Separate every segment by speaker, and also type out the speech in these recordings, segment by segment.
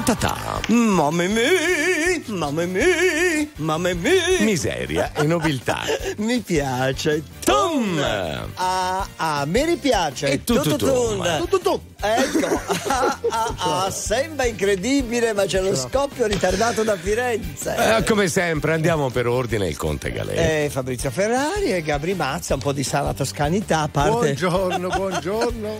Speaker 1: Ta ta ta.
Speaker 2: Mamma mia, mamma mia, mamma mia.
Speaker 1: Miseria e nobiltà.
Speaker 2: Mi piace.
Speaker 1: Tom.
Speaker 2: Ah, ah, mi ripiace.
Speaker 1: E tu, tu, tu.
Speaker 2: Tututun.
Speaker 3: Tututun.
Speaker 2: Ecco, ah, ah, ah, sembra incredibile, ma c'è lo scoppio ritardato da Firenze.
Speaker 1: Eh, come sempre, andiamo per ordine il Conte Galè.
Speaker 2: Eh, Fabrizio Ferrari e Gabri Mazza, un po' di sana toscanità a parte.
Speaker 3: Buongiorno, buongiorno.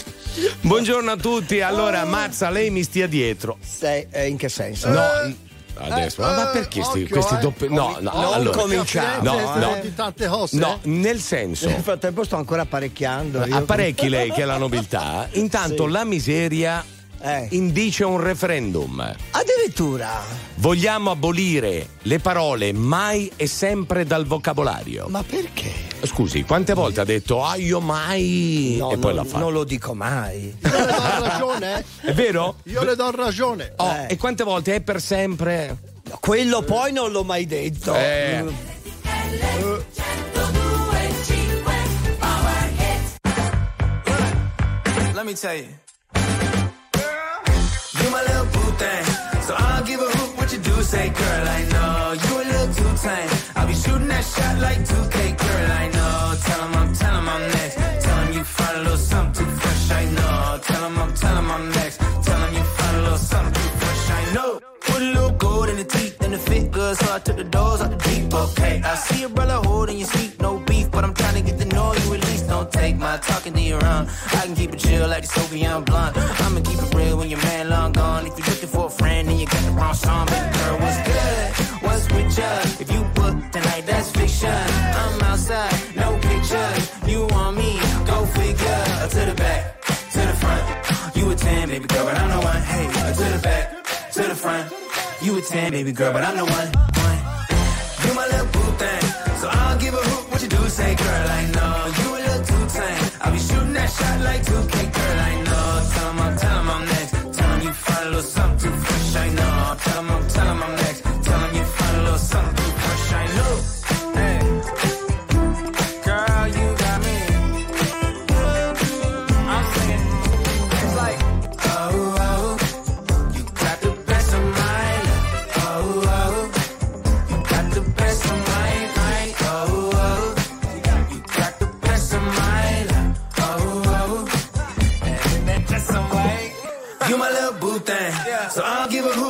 Speaker 1: Buongiorno a tutti. Allora, Mazza, lei mi stia dietro.
Speaker 2: Sei, eh, in che senso?
Speaker 1: No. Adesso, ma, ma perché sti-
Speaker 3: occhio,
Speaker 1: questi
Speaker 3: eh.
Speaker 1: doppi. No, no,
Speaker 2: Non
Speaker 1: allora.
Speaker 2: cominciamo.
Speaker 1: No, no.
Speaker 3: di tante cose.
Speaker 1: No, nel senso.
Speaker 2: Nel frattempo sto ancora apparecchiando.
Speaker 1: Apparecchi lei che è la nobiltà. Intanto
Speaker 2: Sì.
Speaker 1: la miseria
Speaker 2: Eh.
Speaker 1: indice un referendum.
Speaker 2: Addirittura.
Speaker 1: Vogliamo abolire le parole mai e sempre dal vocabolario.
Speaker 2: Ma perché?
Speaker 1: Scusi, quante volte ha detto ah io mai
Speaker 2: No,
Speaker 1: e poi
Speaker 2: non,
Speaker 1: la fa?
Speaker 2: non lo dico mai.
Speaker 3: Io le do ragione.
Speaker 1: È vero?
Speaker 3: Io le do ragione.
Speaker 1: Oh,
Speaker 2: Eh.
Speaker 1: E quante volte è per sempre?
Speaker 2: No, Quello poi non l'ho mai detto.
Speaker 1: Eh.
Speaker 4: Let me tell you. Thing. So I'll give a hoot what you do say, girl. I know you a little too tame. I'll be shooting that shot like 2K, girl. I know. Tell 'em I'm, tell 'em I'm next. Tell 'em you find a little something too fresh. I know. Tell 'em I'm, tell 'em I'm next. Tell 'em you find a little something too fresh. I know. Put a little gold in the teeth and the fit good, so I took the doors out the deep. Okay, I see a brother holding your seat, no beef, but I'm trying to get the know you at least. Don't take my talking to your own. I can keep it chill like the Soviet blunt. I'ma keep it real when you're man baby girl, what's good? What's with you? If you book tonight, that's fiction. I'm outside, no pictures. You want me? Go figure. To the back, to the front. You a 10, baby girl, but I'm the one. Hey, to the back, to the front. You a 10, baby girl, but I'm the one. one. You my little boo thing. So I'll give a hoot what you do say, girl. I know you a little too tame. I'll be shooting that shot like 2K, girl. I know. Tell 'em I'm, tell 'em I'm next. Tell 'em you find a little something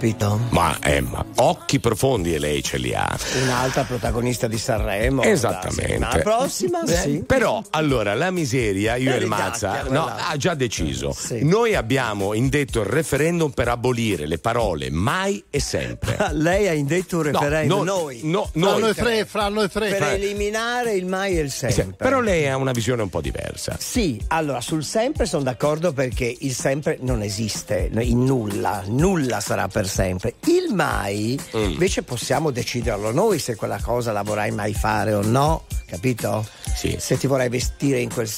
Speaker 2: Capito?
Speaker 1: Ma Emma, occhi profondi e lei ce li ha.
Speaker 2: Un'altra protagonista di Sanremo.
Speaker 1: Esattamente.
Speaker 2: La prossima,
Speaker 1: Eh,
Speaker 2: sì.
Speaker 1: Però, allora, la miseria, io e il Mazza, no, ha già deciso.
Speaker 2: Sì.
Speaker 1: Noi abbiamo indetto il referendum per abolire le parole mai e sempre.
Speaker 2: Lei ha indetto un
Speaker 1: No,
Speaker 2: referendum.
Speaker 1: no,
Speaker 2: noi.
Speaker 1: no,
Speaker 3: Fra
Speaker 1: noi.
Speaker 3: noi tre, fra noi tre.
Speaker 2: Per eliminare il mai e il
Speaker 1: Sì,
Speaker 2: sempre.
Speaker 1: Però lei ha una visione un po' diversa.
Speaker 2: Sì, allora sul sempre sono d'accordo perché il sempre non esiste in nulla, nulla sarà per sempre. Il mai
Speaker 1: Mm.
Speaker 2: invece possiamo deciderlo noi se quella cosa la vorrai mai fare o no, capito?
Speaker 1: Sì.
Speaker 2: Se ti vorrai vestire in quel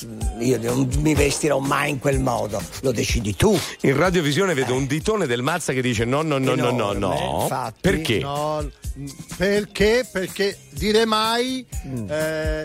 Speaker 2: io non mi vestirò mai in quel modo, lo decidi tu.
Speaker 1: In radiovisione vedo un ditone del Mazza che dice no, no, no, no, no, no.
Speaker 2: Infatti.
Speaker 1: Perché?
Speaker 3: No, perché? Perché dire mai eh,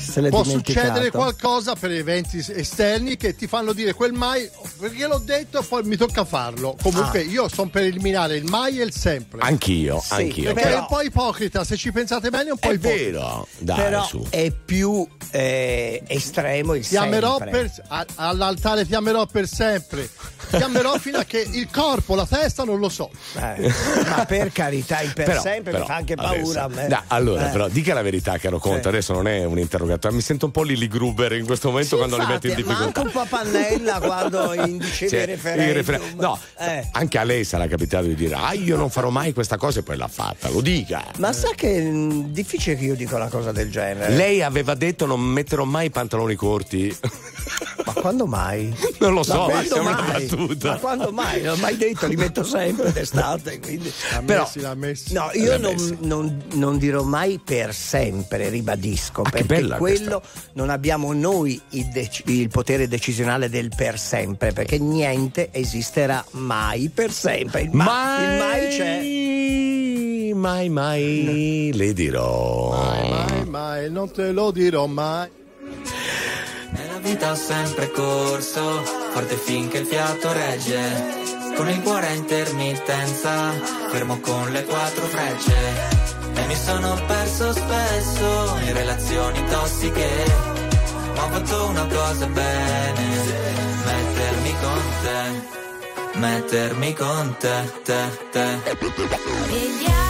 Speaker 2: Se
Speaker 3: può succedere qualcosa per eventi esterni che ti fanno dire quel mai perché l'ho detto e poi mi tocca farlo. Comunque io sono per eliminare il mai e il sempre.
Speaker 1: Anch'io,
Speaker 2: Sì,
Speaker 1: anch'io.
Speaker 3: perché
Speaker 2: però-
Speaker 3: è un po' ipocrita, se ci pensate bene è un po'
Speaker 1: È
Speaker 3: ipocrita.
Speaker 1: vero, dai,
Speaker 2: Però
Speaker 1: su.
Speaker 2: è più eh, estremo il
Speaker 3: Ti amerò
Speaker 2: sempre.
Speaker 3: per, a- all'altare ti amerò per sempre. Ti amerò fino a che il corpo, la testa non lo so.
Speaker 2: Eh, ma per carità, il per
Speaker 1: Però-
Speaker 2: sempre
Speaker 1: però,
Speaker 2: mi fa anche
Speaker 1: adesso-
Speaker 2: paura a me.
Speaker 1: No, allora,
Speaker 2: Eh.
Speaker 1: però, dica la verità, caro Conte.
Speaker 2: Sì.
Speaker 1: Adesso non è un interrogatorio. Mi sento un po' Lily Gruber in questo momento
Speaker 2: Sì,
Speaker 1: quando li
Speaker 2: infatti,
Speaker 1: metti in
Speaker 2: Ma anche
Speaker 1: difficoltà.
Speaker 2: un po' pannella quando indiceva
Speaker 1: Cioè,
Speaker 2: i referendum.
Speaker 1: il referen- No,
Speaker 2: Eh.
Speaker 1: anche a lei sarà capitato di dire: Ah, io non farò mai questa cosa e poi l'ha fatta. Lo dica.
Speaker 2: Ma sa che è mm, difficile che io dica una cosa del genere.
Speaker 1: Lei aveva detto non metterò mai i pantaloni corti.
Speaker 2: Ma quando mai?
Speaker 1: Non lo
Speaker 2: Ma
Speaker 1: so,
Speaker 2: quando
Speaker 1: è una
Speaker 2: mai?
Speaker 1: battuta.
Speaker 2: Ma quando mai? Non ho mai detto, li metto sempre d'estate. Quindi...
Speaker 3: L'ha
Speaker 2: Però,
Speaker 3: messi, l'ha messi.
Speaker 2: no, io
Speaker 1: L'ha
Speaker 2: non,
Speaker 1: messi.
Speaker 2: non- non dirò mai per sempre, ribadisco,
Speaker 1: Ah, che
Speaker 2: perché
Speaker 1: bella
Speaker 2: quello non abbiamo noi il, dec- il potere decisionale del per sempre, perché niente esisterà mai per sempre. Il, ma- il mai c'è.
Speaker 1: Mai, mai, le dirò.
Speaker 3: Mai, mai, mai, non te lo dirò mai.
Speaker 5: Nella vita ho sempre corso, forte finché il fiato regge. Con il cuore a intermittenza, fermo con le quattro frecce. E mi sono perso spesso in relazioni tossiche. Ma ho fatto una cosa bene, mettermi con te. Mettermi con te, te, te.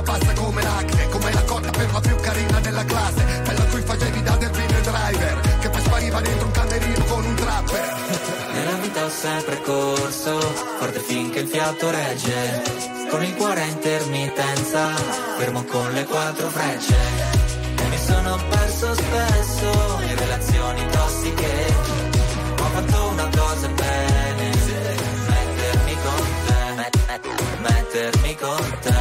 Speaker 6: Roba passa come l'acne Come la cotta per la più carina della classe Quella cui facevi da delfino driver Che poi spariva dentro un camerino con un trapper
Speaker 5: Nella vita ho sempre corso, forte finché il fiato regge. Con il cuore a intermittenza, fermo con le quattro frecce. E mi sono perso spesso in relazioni tossiche. Ma ho fatto una cosa bene, mettermi con te, met- met- mettermi con te.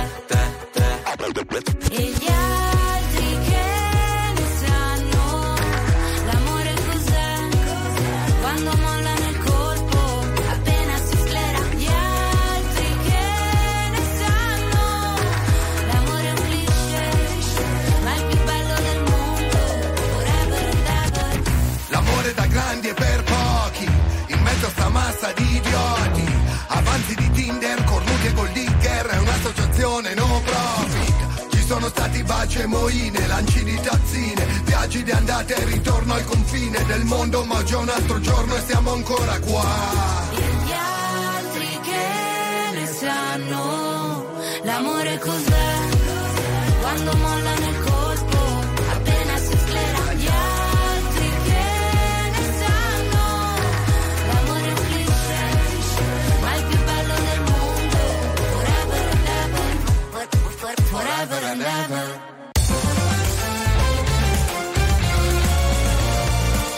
Speaker 6: Un'associazione no profit. Ci sono stati baci e moine, lanci di tazzine Viaggi di andata e ritorno al confine del mondo Ma oggi è un altro giorno e siamo ancora qua.
Speaker 7: L'amore cos'è? Quando mollano ever forever and ever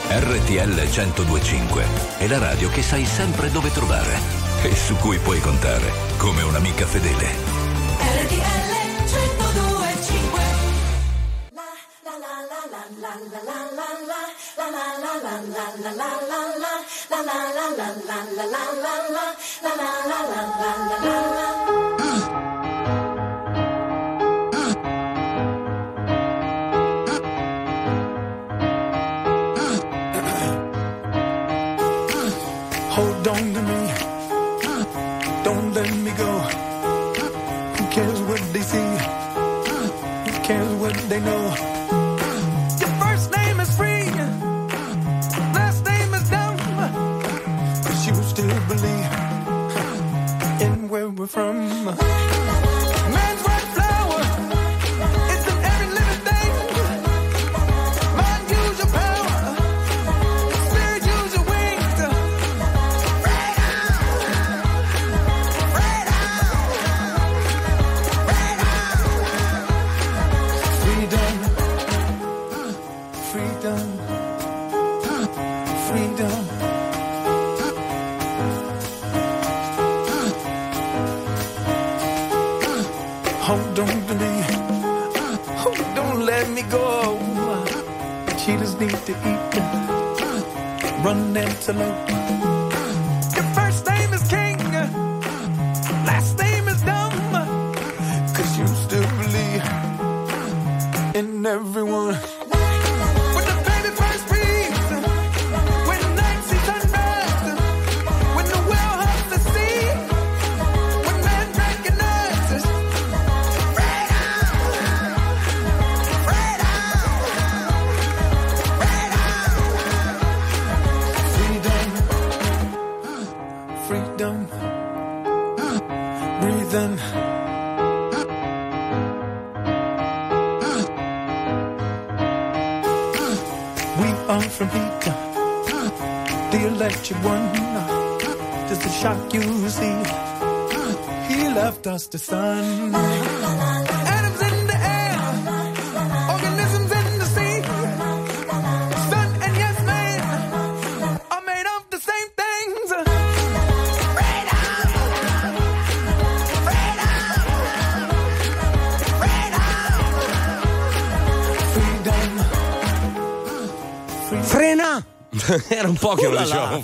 Speaker 8: RTL
Speaker 9: RTL 1025 è la radio che sai sempre dove trovare e su cui puoi contare come un'amica fedele.
Speaker 7: RTL 1025
Speaker 10: Hold we're from.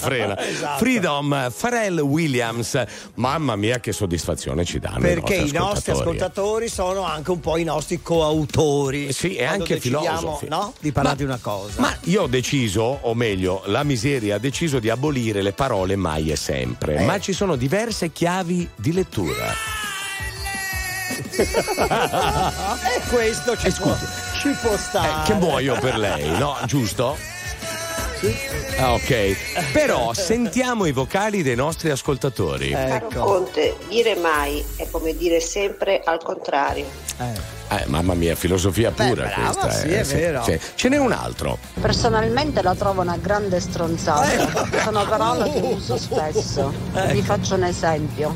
Speaker 1: Frena.
Speaker 2: Esatto.
Speaker 1: Freedom, Pharrell Williams. Mamma mia, che soddisfazione ci danno.
Speaker 2: Perché i nostri
Speaker 1: ascoltatori.
Speaker 2: ascoltatori sono anche un po' i nostri coautori.
Speaker 1: Sì, e anche filosofi.
Speaker 2: No? Di parlare
Speaker 1: Ma-
Speaker 2: di una cosa.
Speaker 1: Ma io ho deciso, o meglio, la miseria ha deciso di abolire le parole mai e sempre.
Speaker 2: Eh.
Speaker 1: Ma ci sono diverse chiavi di lettura.
Speaker 2: E questo ci, può, ci può
Speaker 1: Eh,
Speaker 2: stare.
Speaker 1: che muoio per lei, no? Giusto? Ah, ok. Però sentiamo i vocali dei nostri ascoltatori.
Speaker 11: Caro
Speaker 2: Ecco.
Speaker 11: Conte, dire mai è come dire sempre al contrario.
Speaker 1: Eh, mamma mia, filosofia
Speaker 2: Beh,
Speaker 1: pura
Speaker 2: brava,
Speaker 1: questa.
Speaker 2: sì,
Speaker 1: eh,
Speaker 2: è vero.
Speaker 1: Ce n'è un altro.
Speaker 12: Personalmente la trovo una grande stronzata. Sono parole che uso spesso. Vi faccio un esempio.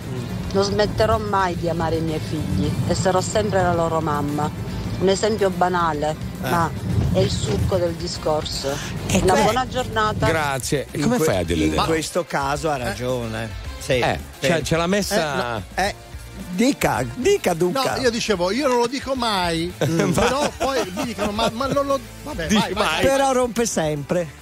Speaker 12: Non smetterò mai di amare i miei figli e sarò sempre la loro mamma. Un esempio banale, ma è il succo del discorso. Una
Speaker 2: beh,
Speaker 12: buona giornata.
Speaker 1: Grazie. E
Speaker 2: In
Speaker 1: come
Speaker 2: que-
Speaker 1: fai a dire
Speaker 2: In
Speaker 1: Ma-
Speaker 2: questo caso ha ragione. Sì.
Speaker 1: Eh, ce- ce l'ha messa-
Speaker 2: Eh, no, eh, dica, dica
Speaker 3: No,
Speaker 2: Duca.
Speaker 3: io dicevo, io non lo dico mai, però poi mi dicono, ma, ma non lo. Vabbè,
Speaker 1: Dici
Speaker 3: vai, vai,
Speaker 1: mai.
Speaker 2: Però rompe sempre.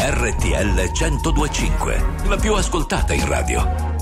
Speaker 9: RTL 1025, la più ascoltata in radio.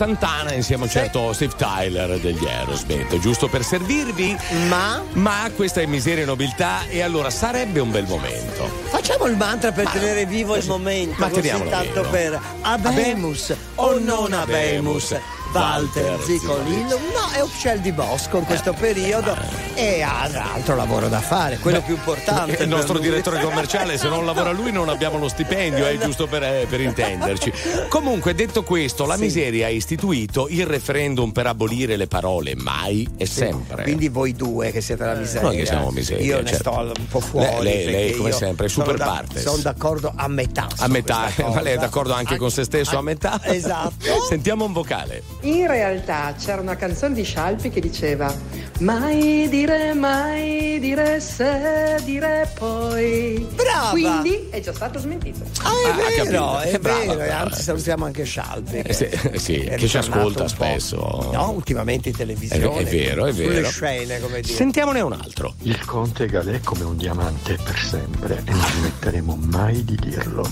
Speaker 1: Santana insieme a un certo Steve Tyler degli Aerosmith, giusto per servirvi.
Speaker 2: Ma?
Speaker 1: Ma questa è miseria e nobiltà e allora sarebbe un bel momento.
Speaker 2: Facciamo il mantra per tenere vivo il momento.
Speaker 1: Ma
Speaker 2: così
Speaker 1: teniamolo
Speaker 2: tanto
Speaker 1: vivo.
Speaker 2: per Abemus o non Abemus. Walter Zicolillo, no, è shell di Bosco in questo periodo e ha altro lavoro da fare, quello più importante.
Speaker 1: Il nostro
Speaker 2: lui.
Speaker 1: direttore commerciale, se non lavora lui, non abbiamo lo stipendio, è giusto per, eh, per intenderci. Comunque, detto questo, la
Speaker 2: Sì.
Speaker 1: miseria ha istituito il referendum per abolire le parole mai e sempre.
Speaker 2: Quindi voi due che siete la miseria.
Speaker 1: Noi che siamo miseria,
Speaker 2: Io ne
Speaker 1: certo.
Speaker 2: sto un po' fuori.
Speaker 1: Lei- lei- lei, come sempre,
Speaker 2: sono
Speaker 1: super
Speaker 2: da-
Speaker 1: partes.
Speaker 2: Sono d'accordo a metà.
Speaker 1: a metà, ma lei è d'accordo anche con se stesso a metà?
Speaker 2: Esatto.
Speaker 1: Sentiamo un vocale.
Speaker 13: In realtà c'era una canzone di Scialpi che diceva Mai dire, mai dire se dire poi.
Speaker 2: Brava!
Speaker 13: Quindi è già stato smentito.
Speaker 2: Ah, è
Speaker 1: Ah,
Speaker 2: vero,
Speaker 1: capito.
Speaker 2: è
Speaker 1: Che brava,
Speaker 2: vero, e anzi salutiamo anche Scialpi.
Speaker 1: Eh, sì, eh, sì,
Speaker 2: è
Speaker 1: che ci ascolta spesso.
Speaker 2: No, ultimamente in televisione.
Speaker 1: È- è vero, è
Speaker 2: Sulle
Speaker 1: vero.
Speaker 2: scene, come dire.
Speaker 1: Sentiamone un altro.
Speaker 14: Il conte Galè è come un diamante per sempre e non smetteremo mai di dirlo.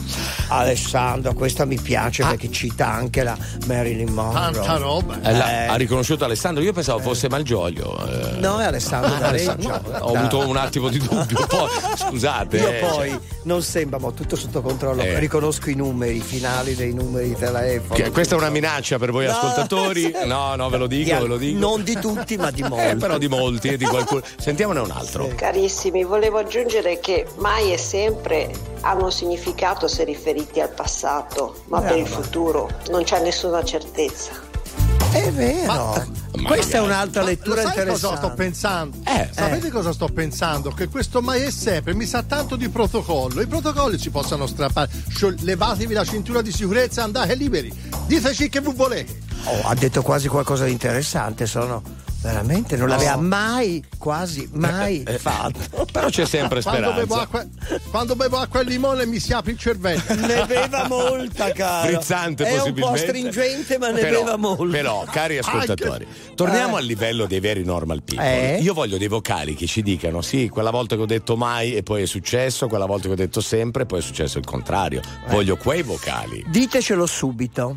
Speaker 2: Alessandro, questa mi piace
Speaker 1: Ah.
Speaker 2: perché cita anche la Marilyn Monroe.
Speaker 3: Tanta roba.
Speaker 1: Eh, la-
Speaker 2: Eh.
Speaker 1: ha riconosciuto Alessandro, io pensavo fosse Malgioglio. eh.
Speaker 2: No, è Alessandro
Speaker 1: Ah,
Speaker 2: D'Areggio.
Speaker 1: Alessandro, no, ho avuto un attimo di dubbio, poi scusate.
Speaker 2: Io
Speaker 1: eh,
Speaker 2: poi non sembra, ma ho tutto sotto controllo.
Speaker 1: Eh.
Speaker 2: Riconosco i numeri, i finali dei numeri di telefono.
Speaker 1: Che- questa è una minaccia per voi
Speaker 2: No,
Speaker 1: ascoltatori?
Speaker 2: sì.
Speaker 1: No, no, ve lo dico,
Speaker 2: Di al-
Speaker 1: ve lo dico.
Speaker 2: Non di tutti, ma di molti.
Speaker 1: Eh, però di molti e di qualcuno. Sentiamone un altro.
Speaker 11: Carissimi, volevo aggiungere che mai e sempre hanno significato se riferiti al passato, ma per il
Speaker 2: Brava.
Speaker 11: futuro non c'è nessuna certezza.
Speaker 2: È vero.
Speaker 1: Ma-
Speaker 2: Questa è
Speaker 1: ma-
Speaker 2: un'altra
Speaker 3: Ma
Speaker 2: lettura
Speaker 3: lo sai cosa
Speaker 2: interessante.
Speaker 3: sto pensando?
Speaker 1: Eh,
Speaker 3: Sapete cosa sto pensando? Che questo sempre mi sa tanto di protocollo. I protocolli si possono strappare. Levatevi la cintura di sicurezza, andate liberi. Diteci che vi volete.
Speaker 2: Oh, ha detto quasi qualcosa di interessante, sono veramente non l'aveva mai, quasi mai
Speaker 1: Eh,
Speaker 2: fatto.
Speaker 1: Però c'è sempre
Speaker 3: Quando bevo,
Speaker 1: speranza.
Speaker 3: acqua, quando bevo acqua e limone mi si apre il cervello.
Speaker 2: Ne beva molta, caro.
Speaker 1: Frizzante
Speaker 2: È un
Speaker 1: possibilmente.
Speaker 2: po' stringente, ma ne
Speaker 1: Però-
Speaker 2: beva molto.
Speaker 1: Però, cari ascoltatori, torniamo
Speaker 2: Eh.
Speaker 1: al livello dei veri normal people.
Speaker 2: Eh?
Speaker 1: Io voglio dei vocali che ci dicano: sì, quella volta che ho detto mai e poi è successo, quella volta che ho detto sempre e poi è successo il contrario.
Speaker 2: Eh.
Speaker 1: Voglio quei vocali.
Speaker 2: Ditecelo subito.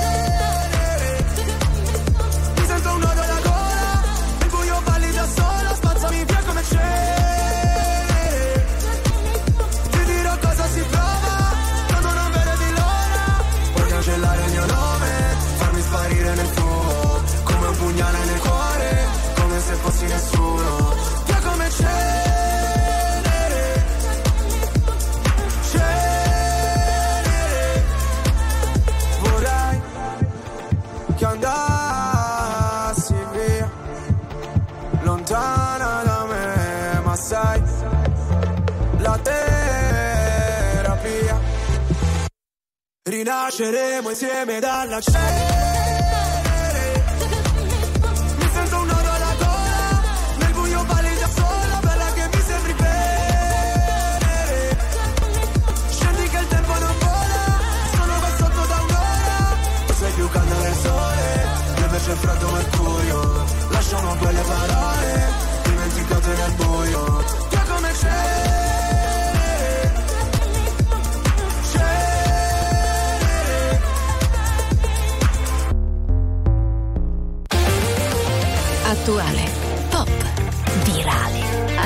Speaker 15: rinasceremo insieme dalla cenere.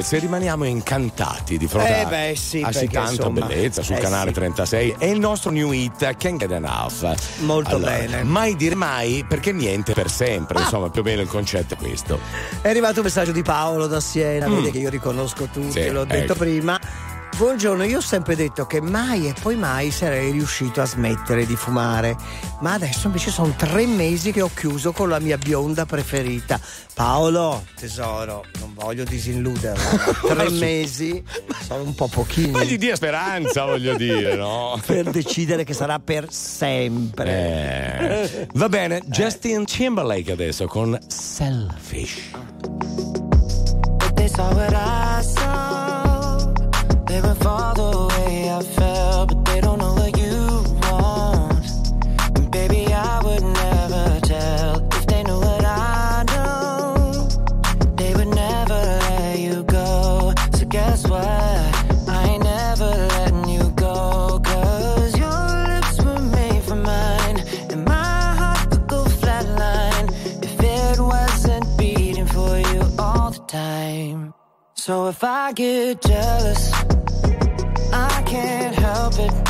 Speaker 1: Lopez e rimaniamo incantati di fronte
Speaker 2: Eh
Speaker 1: a,
Speaker 2: beh, sì,
Speaker 1: a sì tanta
Speaker 2: insomma,
Speaker 1: bellezza sul
Speaker 2: eh
Speaker 1: canale
Speaker 2: sì.
Speaker 1: 36 è il nostro new hit Can't Get Enough
Speaker 2: Molto
Speaker 1: Allora,
Speaker 2: bene.
Speaker 1: mai dire mai perché niente per sempre
Speaker 2: Ah.
Speaker 1: insomma più o meno il concetto è questo
Speaker 2: È arrivato un messaggio di Paolo da Siena,
Speaker 1: Mm.
Speaker 2: vede che io riconosco tutti,
Speaker 1: Sì,
Speaker 2: l'ho detto
Speaker 1: ecco.
Speaker 2: prima. Buongiorno, io ho sempre detto che mai e poi mai sarei riuscito a smettere di fumare, ma adesso invece sono tre mesi che ho chiuso con la mia bionda preferita. Paolo, tesoro, non voglio disilluderla, ma tre mesi sono un po' pochini.
Speaker 1: ma gli dia speranza voglio dire no?
Speaker 2: per decidere che sarà per sempre.
Speaker 1: Eh, va bene Justin Timberlake adesso con Selfish
Speaker 15: But They were all the way I felt, but they don't know what you want. And baby, I would never tell if they knew what I know. They would never let you go. So guess what? I ain't never letting you go. Cause your lips were made for mine, and my heart would go flatline if it wasn't beating for you all the time. So if I get jealous, can't help it.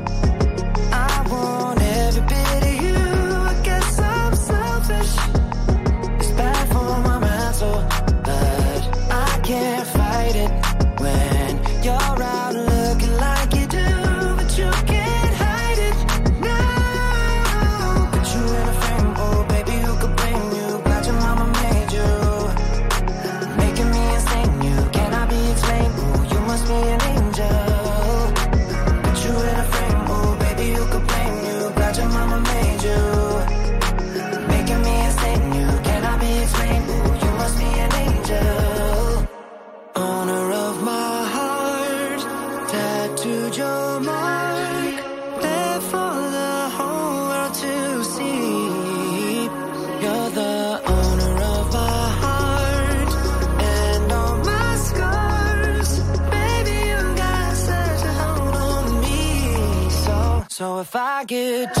Speaker 15: I get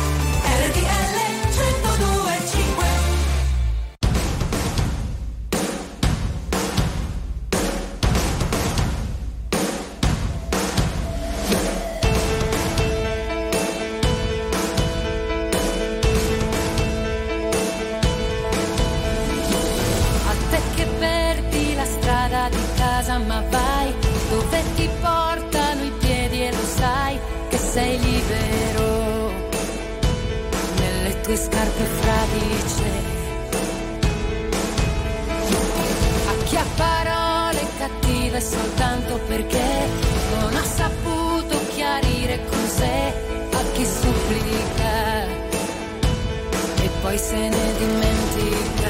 Speaker 16: poi se ne dimentica.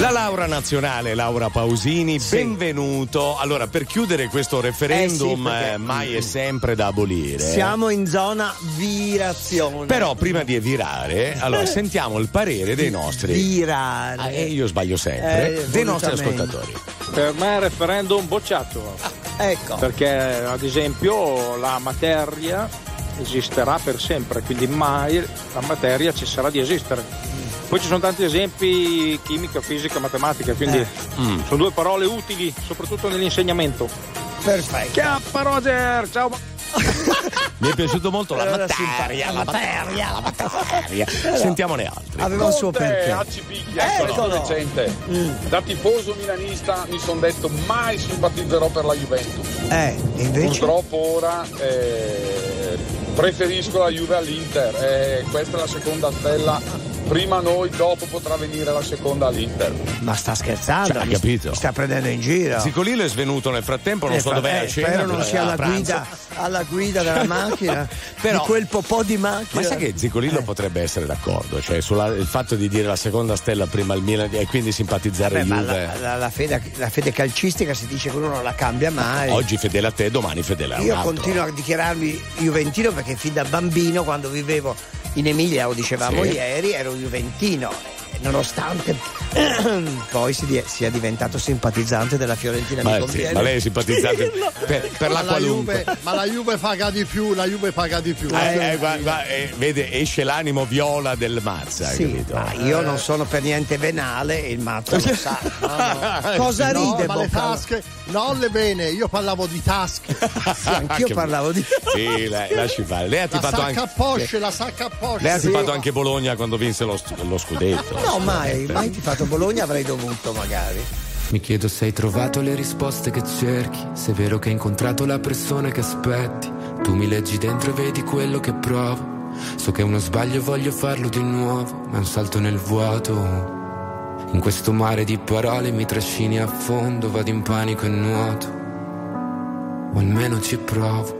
Speaker 1: La Laura Nazionale, Laura Pausini, benvenuto. Allora, per chiudere questo referendum,
Speaker 2: Eh sì, perché-
Speaker 1: eh, mai e sempre da abolire.
Speaker 2: Siamo in zona virazione.
Speaker 1: Però prima di virare, allora sentiamo il parere dei nostri.
Speaker 2: Virare.
Speaker 1: Ah, e io sbaglio sempre.
Speaker 2: Eh,
Speaker 1: dei nostri ascoltatori.
Speaker 17: Per me è referendum bocciato.
Speaker 2: Ecco.
Speaker 17: Perché ad esempio la materia esisterà per sempre, quindi mai la materia cesserà di esistere. Poi ci sono tanti esempi, chimica, fisica, matematica, quindi
Speaker 2: Eh.
Speaker 17: sono due parole utili, soprattutto nell'insegnamento.
Speaker 2: Perfetto.
Speaker 17: Chiappa Roger, ciao!
Speaker 1: Mi è piaciuto molto la materia, la materia, la materia. Sentiamone altri.
Speaker 2: Aveva un suo perché.
Speaker 18: Accipicchia,
Speaker 2: Eccolo.
Speaker 18: ecco recente. Da tifoso milanista mi sono detto mai simpatizzerò per la Juventus.
Speaker 2: Eh, invece?
Speaker 18: Purtroppo ora eh, preferisco la Juve all'Inter. Eh, questa è la seconda stella. Prima noi, dopo potrà venire la seconda all'Inter.
Speaker 2: Ma sta scherzando?
Speaker 1: Cioè, ha
Speaker 2: mi,
Speaker 1: capito?
Speaker 2: sta prendendo in giro.
Speaker 1: Zicolillo è svenuto nel frattempo, non
Speaker 2: Eh,
Speaker 1: so dov'è
Speaker 2: eh, spero non sia alla guida, alla guida della macchina
Speaker 1: Però-
Speaker 2: di quel popò di macchina
Speaker 1: Ma sai che Zicolillo potrebbe essere d'accordo, cioè sul fatto di dire la seconda stella prima al Milan e quindi simpatizzare
Speaker 2: Beh, ma
Speaker 1: Juve.
Speaker 2: la, la- la fede, la fede calcistica si dice che uno non la cambia mai
Speaker 1: Oggi fedele a te, domani fedele a un
Speaker 2: io
Speaker 1: altro.
Speaker 2: continuo a dichiararmi juventino perché fin da bambino quando vivevo in Emilia lo dicevamo
Speaker 1: Sì.
Speaker 2: ieri ero juventino nonostante poi si sia diventato simpatizzante della Fiorentina
Speaker 1: Ma, sì, ma lei è simpatizzante
Speaker 2: dirlo.
Speaker 1: per, per la
Speaker 3: la
Speaker 1: qualunque.
Speaker 3: Juve, ma la Juve paga di più, la Juve paga di più.
Speaker 1: Eh, eh, guarda, guarda, eh, vede, esce l'animo viola del Mazza,
Speaker 2: Sì, io non sono per niente venale e il mazzo lo sa. no, no. Cosa
Speaker 3: No,
Speaker 2: ride
Speaker 3: ma le tasche, non le bene, io parlavo di tasche.
Speaker 2: Sì, anch'io
Speaker 1: Che-
Speaker 2: parlavo di
Speaker 1: Sì, lei- lasci fare. Lei ha
Speaker 3: La
Speaker 1: tipato
Speaker 3: sacca
Speaker 1: anche.
Speaker 3: a posce, la sacca a posce.
Speaker 1: Lei ha
Speaker 3: Sì.
Speaker 1: tipato anche Bologna quando vinse lo, lo scudetto.
Speaker 2: No, mai, mai ti fatto Bologna avrei dovuto magari.
Speaker 19: Mi chiedo se hai trovato le risposte che cerchi, se è vero che hai incontrato la persona che aspetti. Tu mi leggi dentro e vedi quello che provo. So che è uno sbaglio e voglio farlo di nuovo, ma è un salto nel vuoto. In questo mare di parole mi trascini a fondo, vado in panico e nuoto. O almeno ci provo.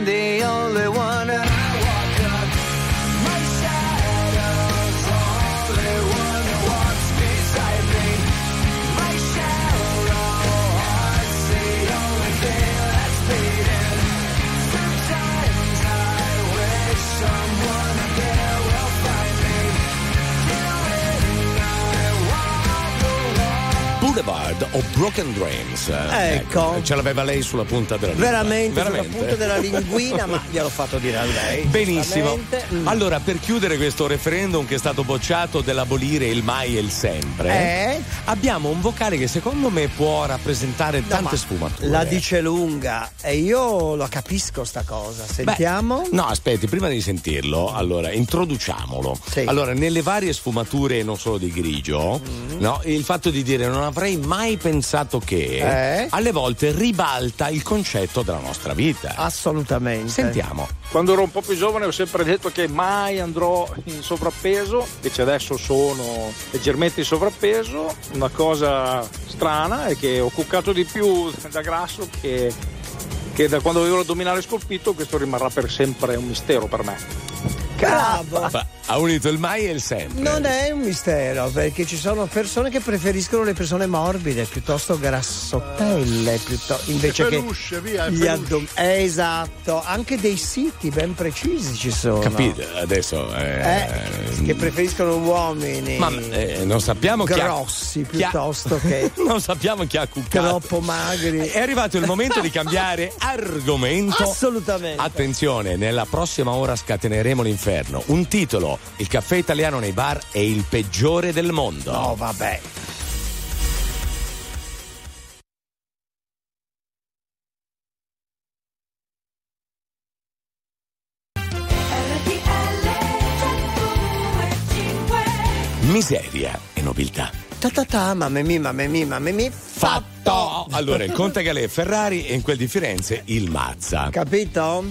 Speaker 1: o Broken Dreams. eh,
Speaker 2: Ecco.
Speaker 1: Ce l'aveva lei sulla punta della lingua.
Speaker 2: Veramente, sulla punta della linguina, ma gliel'ho fatto dire a lei.
Speaker 1: Benissimo.
Speaker 2: Mm.
Speaker 1: Allora, per chiudere questo referendum che è stato bocciato dell'abolire il mai e il sempre,
Speaker 2: Eh?
Speaker 1: abbiamo un vocale che secondo me può rappresentare tante sfumature.
Speaker 2: La dice lunga e io lo capisco sta cosa. Sentiamo.
Speaker 1: No, aspetti, prima di sentirlo, allora introduciamolo. Allora, nelle varie sfumature, non solo di grigio,
Speaker 2: Mm.
Speaker 1: No, il fatto di dire non avrei mai pensato che
Speaker 2: Eh?
Speaker 1: alle volte ribalta il concetto della nostra vita.
Speaker 2: Assolutamente.
Speaker 1: Sentiamo.
Speaker 17: Quando ero un po' più giovane ho sempre detto che mai andrò in sovrappeso, invece adesso sono leggermente in sovrappeso. Una cosa strana è che ho cuccato di più da grasso che, che da quando avevo l'addominale scolpito, questo rimarrà per sempre un mistero per me.
Speaker 2: Bravo.
Speaker 1: Ha unito il mai e il sempre.
Speaker 2: Non è un mistero perché ci sono persone che preferiscono le persone morbide piuttosto grassottelle piuttosto, invece
Speaker 3: Le
Speaker 2: che
Speaker 3: pelusce, via,
Speaker 2: gli
Speaker 3: pelusce.
Speaker 2: addom- Eh, esatto anche dei siti ben precisi ci sono
Speaker 1: Capite? Adesso. eh,
Speaker 2: Eh, che preferiscono uomini
Speaker 1: Ma eh, non sappiamo chi ha-
Speaker 2: grossi
Speaker 1: chi ha-
Speaker 2: piuttosto che
Speaker 1: non sappiamo chi ha cuccato.
Speaker 2: troppo magri
Speaker 1: È arrivato il momento di cambiare argomento.
Speaker 2: Assolutamente.
Speaker 1: Attenzione, nella prossima ora scateneremo l'inferno. Un titolo: Il caffè italiano nei bar è il peggiore del mondo.
Speaker 2: No, vabbè.
Speaker 1: Miseria e nobiltà.
Speaker 2: ta ta ta mamma mia mamma mia mamma mia
Speaker 1: Fatto! Allora, il Conte Galè Ferrari e in quel di Firenze il Mazza.
Speaker 2: capito?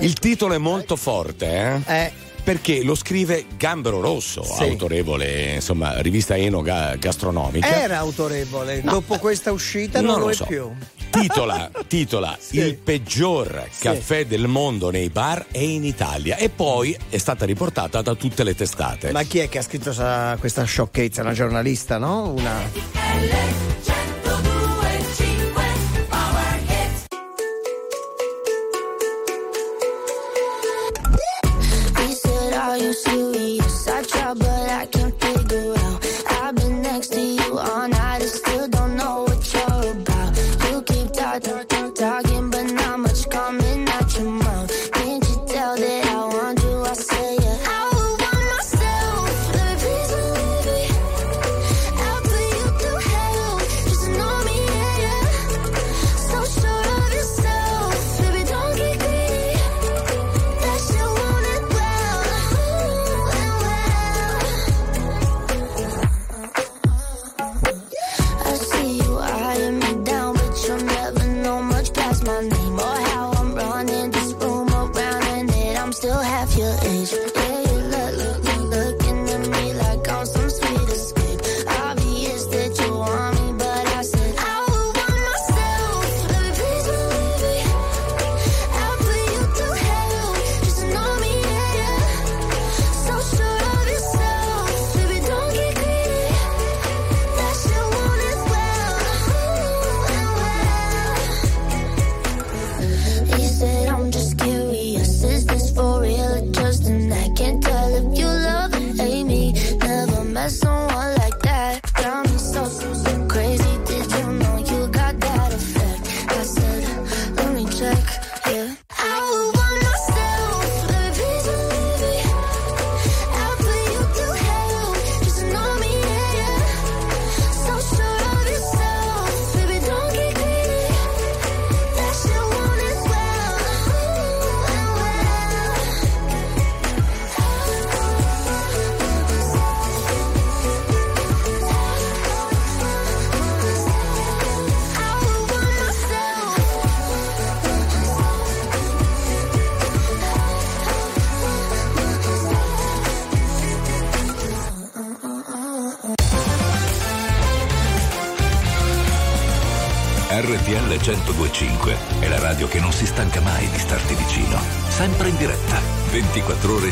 Speaker 1: Il titolo è molto forte, eh?
Speaker 2: Eh.
Speaker 1: Perché lo scrive Gambero Rosso,
Speaker 2: Sì.
Speaker 1: autorevole, insomma, rivista Eno ga- gastronomica.
Speaker 2: Era autorevole, dopo questa uscita non,
Speaker 1: non
Speaker 2: lo
Speaker 1: lo
Speaker 2: è
Speaker 1: so.
Speaker 2: più.
Speaker 1: Titola, titola
Speaker 2: Sì.
Speaker 1: Il peggior caffè del mondo nei bar è in Italia e poi è stata riportata da tutte le testate.
Speaker 2: Ma chi è che ha scritto questa sciocchezza? Una giornalista, no? Una.
Speaker 20: But I can't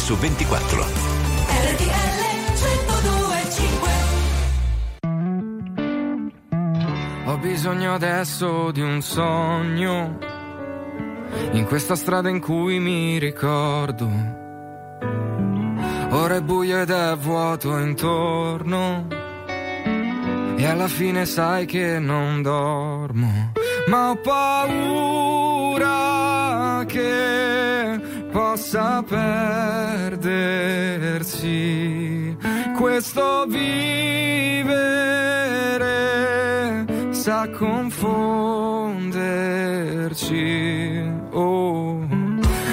Speaker 7: su 24.
Speaker 20: RTL 1025
Speaker 21: Ho bisogno adesso di un sogno. In questa strada in cui mi ricordo. Ora è buio ed è vuoto intorno. E alla fine sai che non dormo. Ma ho paura che possa perdersi questo vivere sa confonderci. Oh,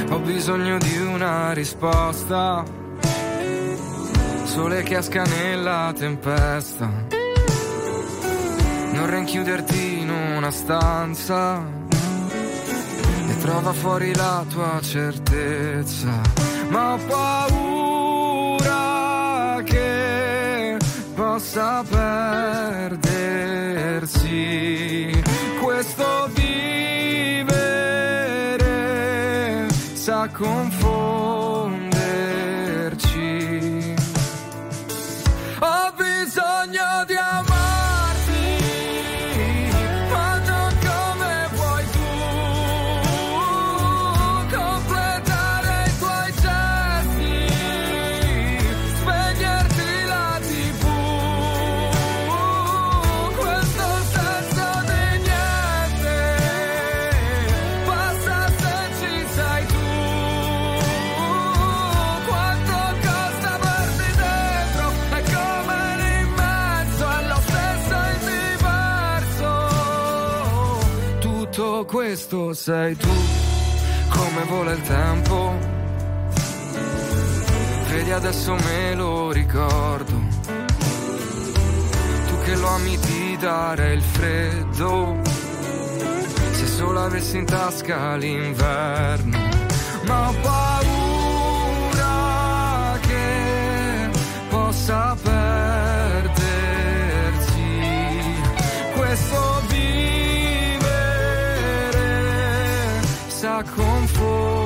Speaker 21: ho bisogno di una risposta. Sole che esca nella tempesta. Non rinchiuderti in una stanza trova fuori la tua certezza. Ma ho paura che possa perdersi questo vivere sa confonderci. Ho bisogno di amarti, questo sei tu, come vola il tempo. Vedi adesso me lo ricordo. Tu che lo ami di dare il freddo. Se solo avessi in tasca l'inverno. Ma ho paura che possa perdersi questo vivere sa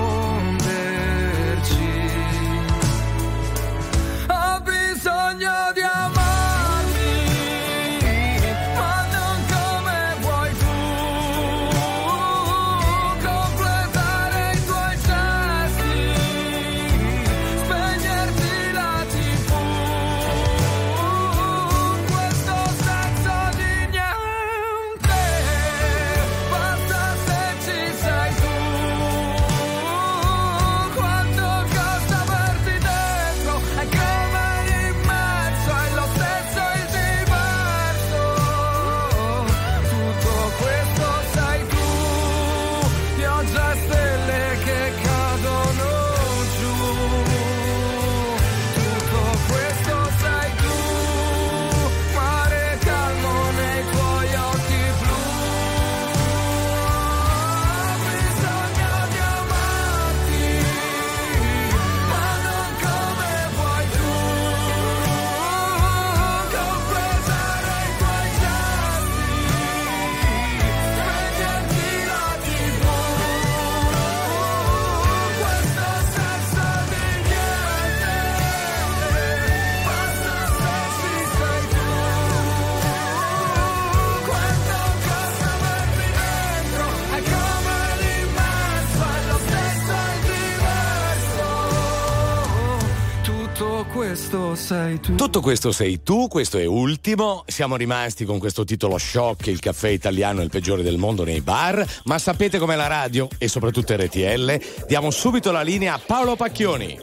Speaker 21: Tutto questo sei tu. Tutto questo sei tu, questo è
Speaker 1: ultimo. Siamo rimasti con questo titolo shock, il caffè italiano è il peggiore del mondo nei bar, ma sapete com'è la radio e soprattutto RTL? Diamo subito la linea a Paolo Pacchioni.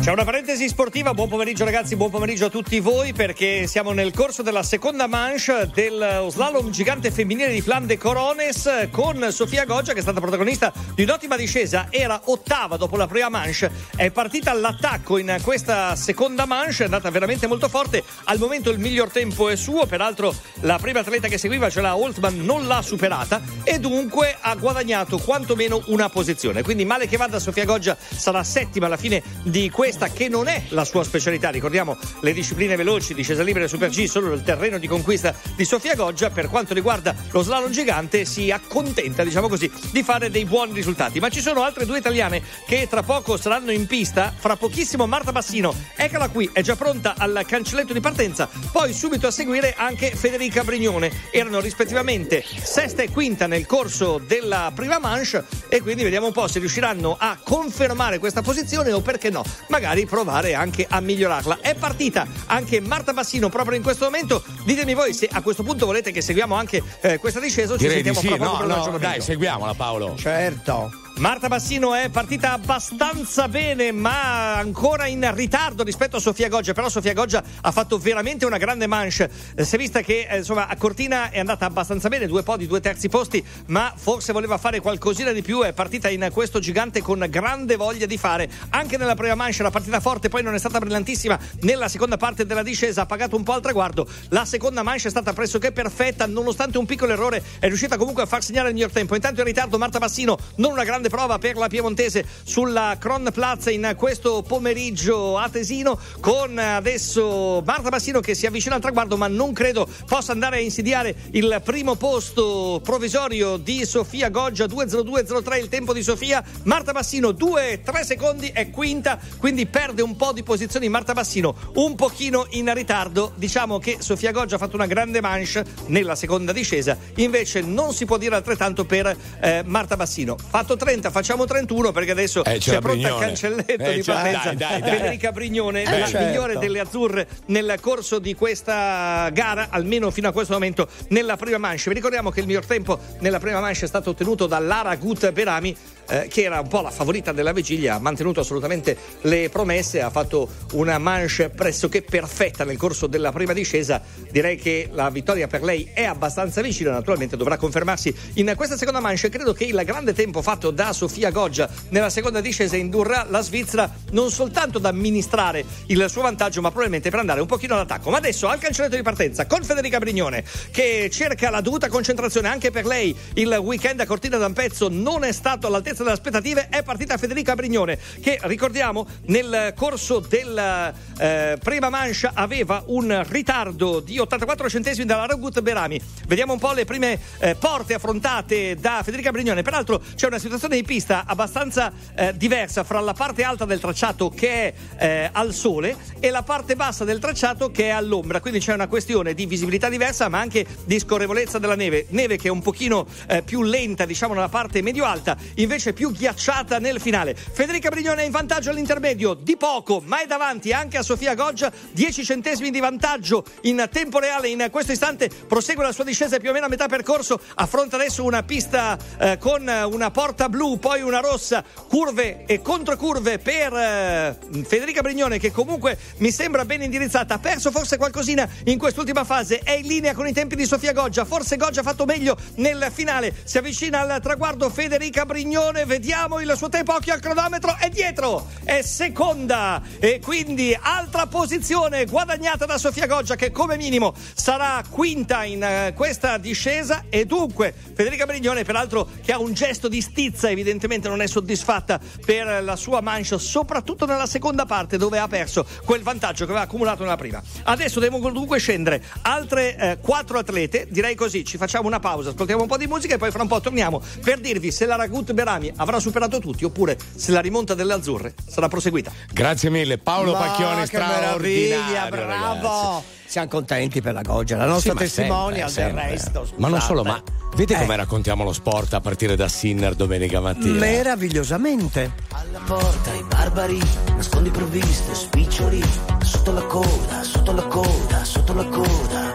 Speaker 22: C'è una parentesi sportiva, buon pomeriggio ragazzi, buon pomeriggio a tutti voi perché siamo nel corso della seconda manche del slalom gigante femminile di Flan Corones con Sofia Goggia che è stata protagonista di un'ottima discesa, era ottava dopo la prima manche, è partita all'attacco in questa seconda manche, andata veramente molto forte. Al momento il miglior tempo è suo, peraltro la prima atleta che seguiva, cioè la Holtman, non l'ha superata e dunque ha guadagnato quantomeno una posizione. Quindi male che vada Sofia Goggia sarà settima alla fine di questa che non è la sua specialità. Ricordiamo le discipline veloci, discesa libera e super G, solo il terreno di conquista di Sofia Goggia. Per quanto riguarda lo slalom gigante si accontenta, diciamo così, di fare dei buoni risultati. Ma ci sono altre due italiane che tra poco saranno in pista, fra pochissimo Marta Bassino, eccola qui, è già pronta al cancelletto di partenza, poi subito a seguire anche Federica Brignone. Erano rispettivamente sesta e quinta nel corso della prima manche e quindi vediamo un po' se riusciranno a confermare questa posizione o perché no, magari provare anche a migliorarla. È partita anche Marta Bassino proprio in questo momento. Ditemi voi se a questo punto volete che seguiamo anche eh, questa discesa o ci
Speaker 1: Direi di
Speaker 22: sentiamo
Speaker 1: sì,
Speaker 22: fra poco
Speaker 1: no, no, dai, seguiamola Paolo.
Speaker 2: Certo.
Speaker 22: Marta Bassino è partita abbastanza bene, ma ancora in ritardo rispetto a Sofia Goggia. Però Sofia Goggia ha fatto veramente una grande manche. Eh, si è vista che eh, insomma a Cortina è andata abbastanza bene, due podi, due terzi posti, ma forse voleva fare qualcosina di più. È partita in questo gigante con grande voglia di fare. Anche nella prima manche la partita forte, poi non è stata brillantissima. Nella seconda parte della discesa ha pagato un po' al traguardo. La seconda manche è stata pressoché perfetta, nonostante un piccolo errore, è riuscita comunque a far segnare il miglior tempo. Intanto in ritardo Marta Bassino, non una grande prova per la piemontese sulla Cron Plaza in questo pomeriggio a Tesino con adesso Marta Bassino che si avvicina al traguardo ma non credo possa andare a insidiare il primo posto provvisorio di Sofia Goggia 2.02.03 il tempo di Sofia. Marta Bassino 2-3 secondi è quinta quindi perde un po' di posizioni. Marta Bassino un pochino in ritardo. Diciamo che Sofia Goggia ha fatto una grande manche nella seconda discesa. Invece non si può dire altrettanto per eh, Marta Bassino. Fatto 30 facciamo 31 perché adesso
Speaker 1: Eh, c'è
Speaker 22: c'è pronta il
Speaker 1: Brignone.
Speaker 22: cancelletto
Speaker 1: Eh,
Speaker 22: di partenza
Speaker 1: dai, dai, dai.
Speaker 22: Federica Brignone
Speaker 1: Eh,
Speaker 22: la
Speaker 1: certo.
Speaker 22: migliore delle azzurre nel corso di questa gara almeno fino a questo momento nella prima manche vi ricordiamo che il miglior tempo nella prima manche è stato ottenuto da Lara Gut Berami eh, che era un po' la favorita della vigilia ha mantenuto assolutamente le promesse ha fatto una manche pressoché perfetta nel corso della prima discesa. Direi che la vittoria per lei è abbastanza vicina naturalmente dovrà confermarsi in questa seconda manche. Credo che il grande tempo fatto da Sofia Goggia nella seconda discesa indurrà la Svizzera non soltanto ad amministrare il suo vantaggio ma probabilmente per andare un pochino all'attacco. Ma adesso al cancelletto di partenza con Federica Brignone che cerca la dovuta concentrazione anche per lei. Il weekend a Cortina d'Ampezzo non è stato all'altezza delle aspettative è partita Federica Brignone che ricordiamo nel corso della eh, prima mancia aveva un ritardo di 84 centesimi dalla Ragut Berami. Vediamo un po' le prime eh, porte affrontate da Federica Brignone. Peraltro c'è una situazione di pista abbastanza eh, diversa fra la parte alta del tracciato che è eh, al sole e la parte bassa del tracciato che è all'ombra. Quindi c'è una questione di visibilità diversa ma anche di scorrevolezza della neve. Neve che è un pochino eh, più lenta diciamo nella parte medio alta invece più ghiacciata nel finale. Federica Brignone è in vantaggio all'intermedio di poco ma è davanti anche a Sofia Goggia. 10 centesimi di vantaggio in tempo reale in questo istante. Prosegue la sua discesa più o meno a metà percorso. Affronta adesso una pista eh, con una porta blu poi una rossa. Curve e controcurve per eh, Federica Brignone che comunque mi sembra ben indirizzata. Ha perso forse qualcosina in quest'ultima fase. È in linea con i tempi di Sofia Goggia. Forse Goggia ha fatto meglio nel finale. Si avvicina al traguardo Federica Brignone vediamo il suo tempo occhio al cronometro è dietro è seconda e quindi altra posizione guadagnata da Sofia Goggia che come minimo sarà quinta in eh, questa discesa. E dunque Federica Brignone peraltro che ha un gesto di stizza evidentemente non è soddisfatta per la sua mancia soprattutto nella seconda parte dove ha perso quel vantaggio che aveva accumulato nella prima. Adesso devono dunque scendere altre eh, quattro atlete direi così ci facciamo una pausa ascoltiamo un po' di musica e poi fra un po' torniamo per dirvi se la Ragut Berami avrà superato tutti oppure se la rimonta delle azzurre sarà proseguita
Speaker 1: Grazie mille, Paolo
Speaker 2: Ma
Speaker 1: Pacchioni, straordinario.
Speaker 2: bravo!
Speaker 1: ragazzi.
Speaker 2: Siamo contenti per la Goggia, la nostra
Speaker 1: Sì, ma
Speaker 2: testimonial
Speaker 1: sempre,
Speaker 2: del
Speaker 1: sempre.
Speaker 2: resto.
Speaker 1: Ma non
Speaker 2: scusate.
Speaker 1: solo, ma vede
Speaker 2: Eh.
Speaker 1: come raccontiamo lo sport a partire da Sinner domenica mattina?
Speaker 2: Meravigliosamente.
Speaker 23: Alla porta i barbari, nascondi provviste, spiccioli, sotto la coda, sotto la coda, sotto la coda.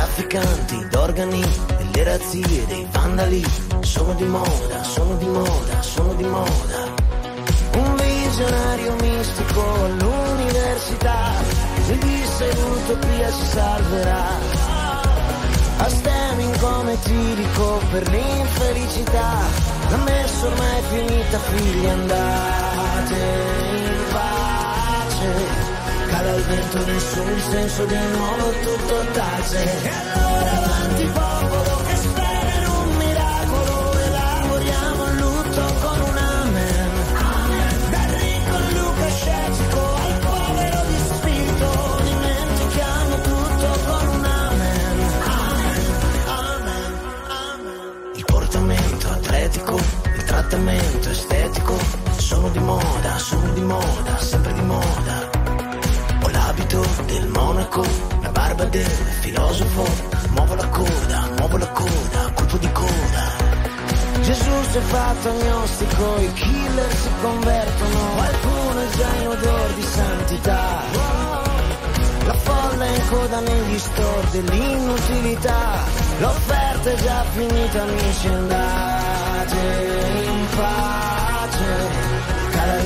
Speaker 23: Trafficanti d'organi e le razzie dei vandali sono di moda, sono di moda, sono di moda. Un visionario mistico all'università mi disse l'utopia si salverà. A stemming come tirico per l'infelicità La messa ormai finita figli andate in pace vento nessun dissenso di nuovo tutto tace. E allora avanti popolo che spera in un miracolo. Elaboriamo il lutto con un amen. Dal ricco al Luca scettico al povero di spirito Dimentichiamo tutto con un amen. Amen, amen. Il portamento atletico, il trattamento estetico Sono di moda, sono di moda, sempre di moda ho l'abito del monaco, la barba del filosofo. Muovo la coda, muovo la coda, colpo di coda. Gesù si è fatto agnostico, i killer si convertono, qualcuno è già in odor di santità. La folla è in coda negli store dell'inutilità, l'offerta è già finita, amici andate in pace.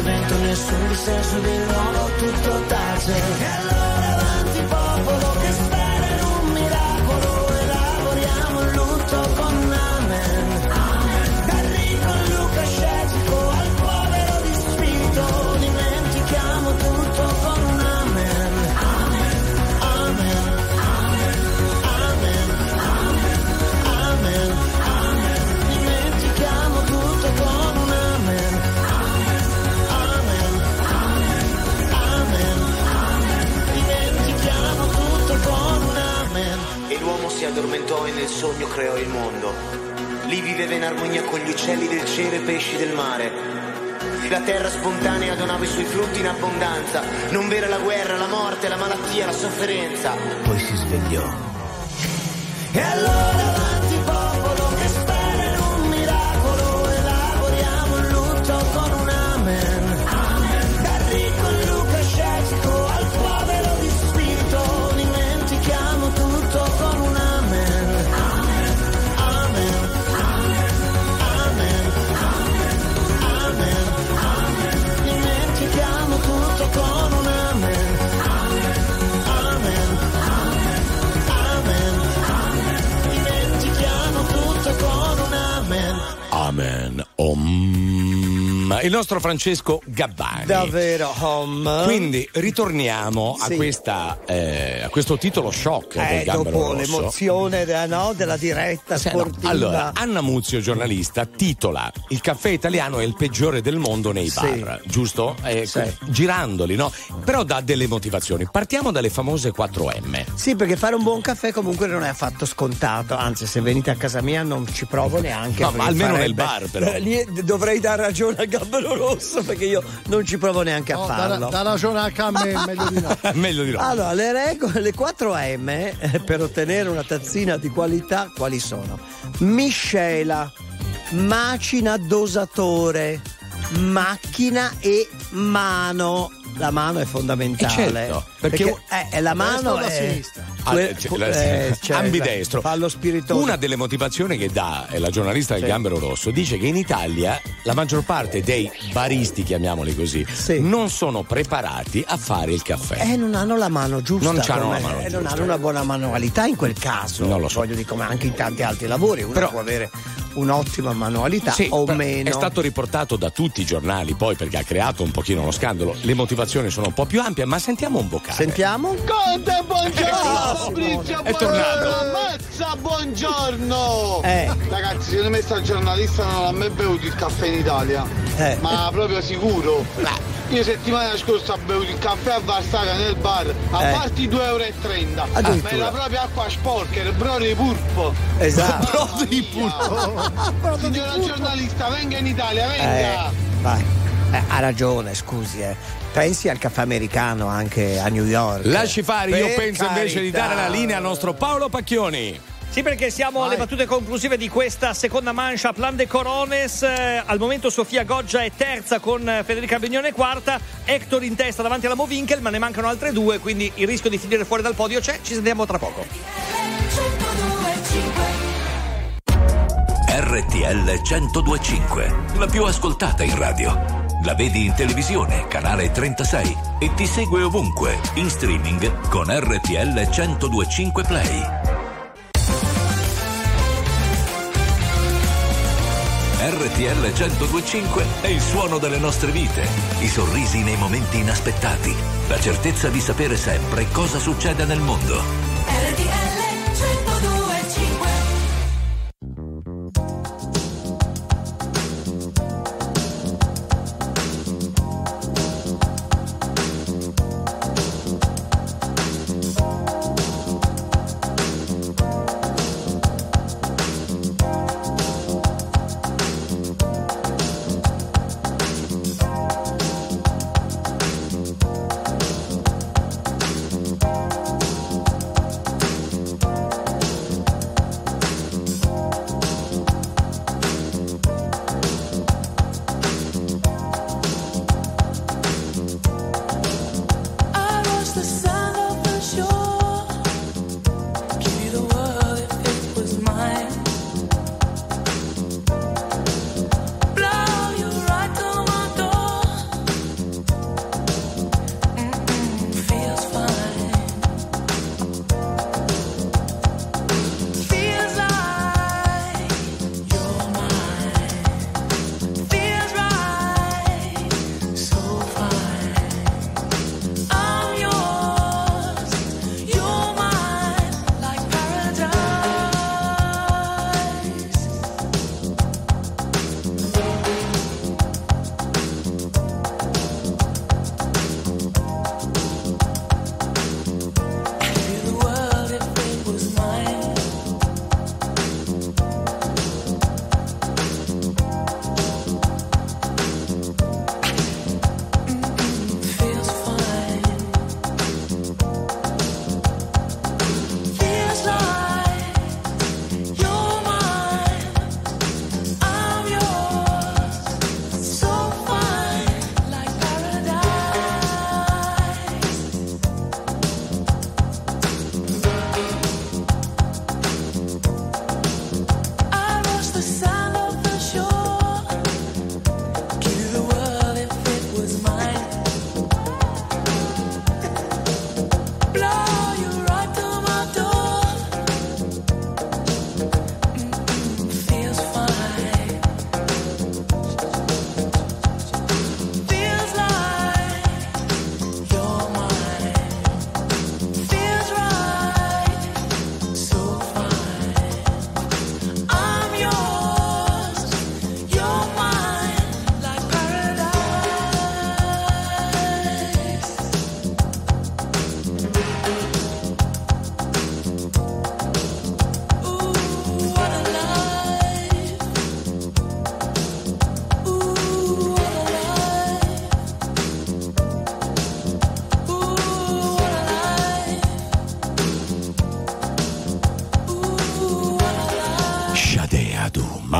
Speaker 23: Vento, nessun dissenso di nuovo, tutto tace.
Speaker 24: L'uomo si addormentò e nel sogno creò il mondo. Lì viveva in armonia con gli uccelli del cielo e i pesci del mare. La terra spontanea donava i suoi frutti in abbondanza. Non vera la guerra, la morte, la malattia, la sofferenza.
Speaker 23: Poi si svegliò. E allora Il
Speaker 1: nostro Francesco Gabbani.
Speaker 2: Davvero, home.
Speaker 1: Quindi ritorniamo a,
Speaker 2: Sì.
Speaker 1: questa, eh, a questo titolo shock del
Speaker 2: Eh,
Speaker 1: Gambero
Speaker 2: dopo
Speaker 1: Rosso.
Speaker 2: l'emozione della, no, della diretta
Speaker 1: Sì, no.
Speaker 2: sportiva.
Speaker 1: Allora, Anna Muzio, giornalista, titola Il caffè italiano è il peggiore del mondo nei
Speaker 2: Sì.
Speaker 1: bar, giusto? Eh. Girandoli, no? Però dà delle motivazioni. Partiamo dalle famose 4M.
Speaker 2: Sì, perché fare un buon caffè comunque non è affatto scontato. Anzi, se venite a casa mia non ci provo neanche.
Speaker 1: No, ma almeno
Speaker 2: farebbe-
Speaker 1: nel bar, però.
Speaker 2: Eh, lì dovrei dare ragione al gambero rosso perché io non ci provo neanche a
Speaker 3: No,
Speaker 2: farlo.
Speaker 3: dà ragione anche a me, meglio di no.
Speaker 1: Meglio di no.
Speaker 2: Allora, le regole, le 4M eh, per ottenere una tazzina di qualità, quali sono? Miscela, macina dosatore, macchina e mano. La mano è fondamentale.
Speaker 1: Eh, certo, perché-
Speaker 2: eh, la mano è
Speaker 3: sinistra?
Speaker 1: Ah,
Speaker 2: eh, cioè,
Speaker 1: ambidestro.
Speaker 2: Fallo spiritoso.
Speaker 1: Una delle motivazioni che dà eh, la giornalista del
Speaker 2: Sì.
Speaker 1: Gambero Rosso dice che in Italia la maggior parte dei baristi, chiamiamoli così,
Speaker 2: Sì.
Speaker 1: non sono preparati a fare il caffè.
Speaker 2: Eh, non hanno la mano giusta.
Speaker 1: Non c'hanno
Speaker 2: come-
Speaker 1: la mano
Speaker 2: eh, Non
Speaker 1: giusta.
Speaker 2: hanno una buona manualità in quel caso.
Speaker 1: Non lo so.
Speaker 2: Voglio dire, come anche in tanti altri lavori, uno
Speaker 1: Però-
Speaker 2: può avere un'ottima manualità
Speaker 1: Sì,
Speaker 2: o meno.
Speaker 1: È stato riportato da tutti i giornali poi perché ha creato un pochino lo scandalo. Le motivazioni sono un po' più ampie, ma sentiamo un vocale.
Speaker 2: Sentiamo?
Speaker 25: Conte, buongiorno! Fabrizio,
Speaker 1: È tornato.
Speaker 25: Mazza, buongiorno!
Speaker 2: Eh.
Speaker 25: Ragazzi, secondo me sta giornalista non ha mai bevuto il caffè in Italia.
Speaker 2: Eh.
Speaker 25: Ma proprio sicuro. Io settimana scorsa ho bevuto il caffè a Varsaga nel bar a
Speaker 2: Eh.
Speaker 25: farti 2,30 euro. Ma era proprio acqua sporca, era brodo di purpo.
Speaker 2: Esatto.
Speaker 25: Brodo di purpo. Signora giornalista, venga in Italia,
Speaker 2: Eh,
Speaker 25: venga!
Speaker 2: vai. Eh, ha ragione, scusi, eh. Pensi al caffè americano anche a New York.
Speaker 1: Lasci fare, io
Speaker 2: Per
Speaker 1: penso invece di
Speaker 2: carità.
Speaker 1: dare la linea al nostro Paolo Pacchioni.
Speaker 22: Sì, perché siamo alle battute conclusive di questa seconda mancia Plan de Corones. Eh, al momento Sofia Goggia è terza con eh, Federica Bignone quarta, Hector in testa davanti alla Movinkel, ma ne mancano altre due, quindi il rischio di finire fuori dal podio c'è. Ci sentiamo tra poco.
Speaker 7: RTL 1025, la più ascoltata in radio. La vedi in televisione, canale 36 e ti segue ovunque, in streaming con RTL 1025 Play.
Speaker 26: RTL 1025 è il suono delle nostre vite, i sorrisi nei momenti inaspettati, la certezza di sapere sempre cosa succede nel mondo.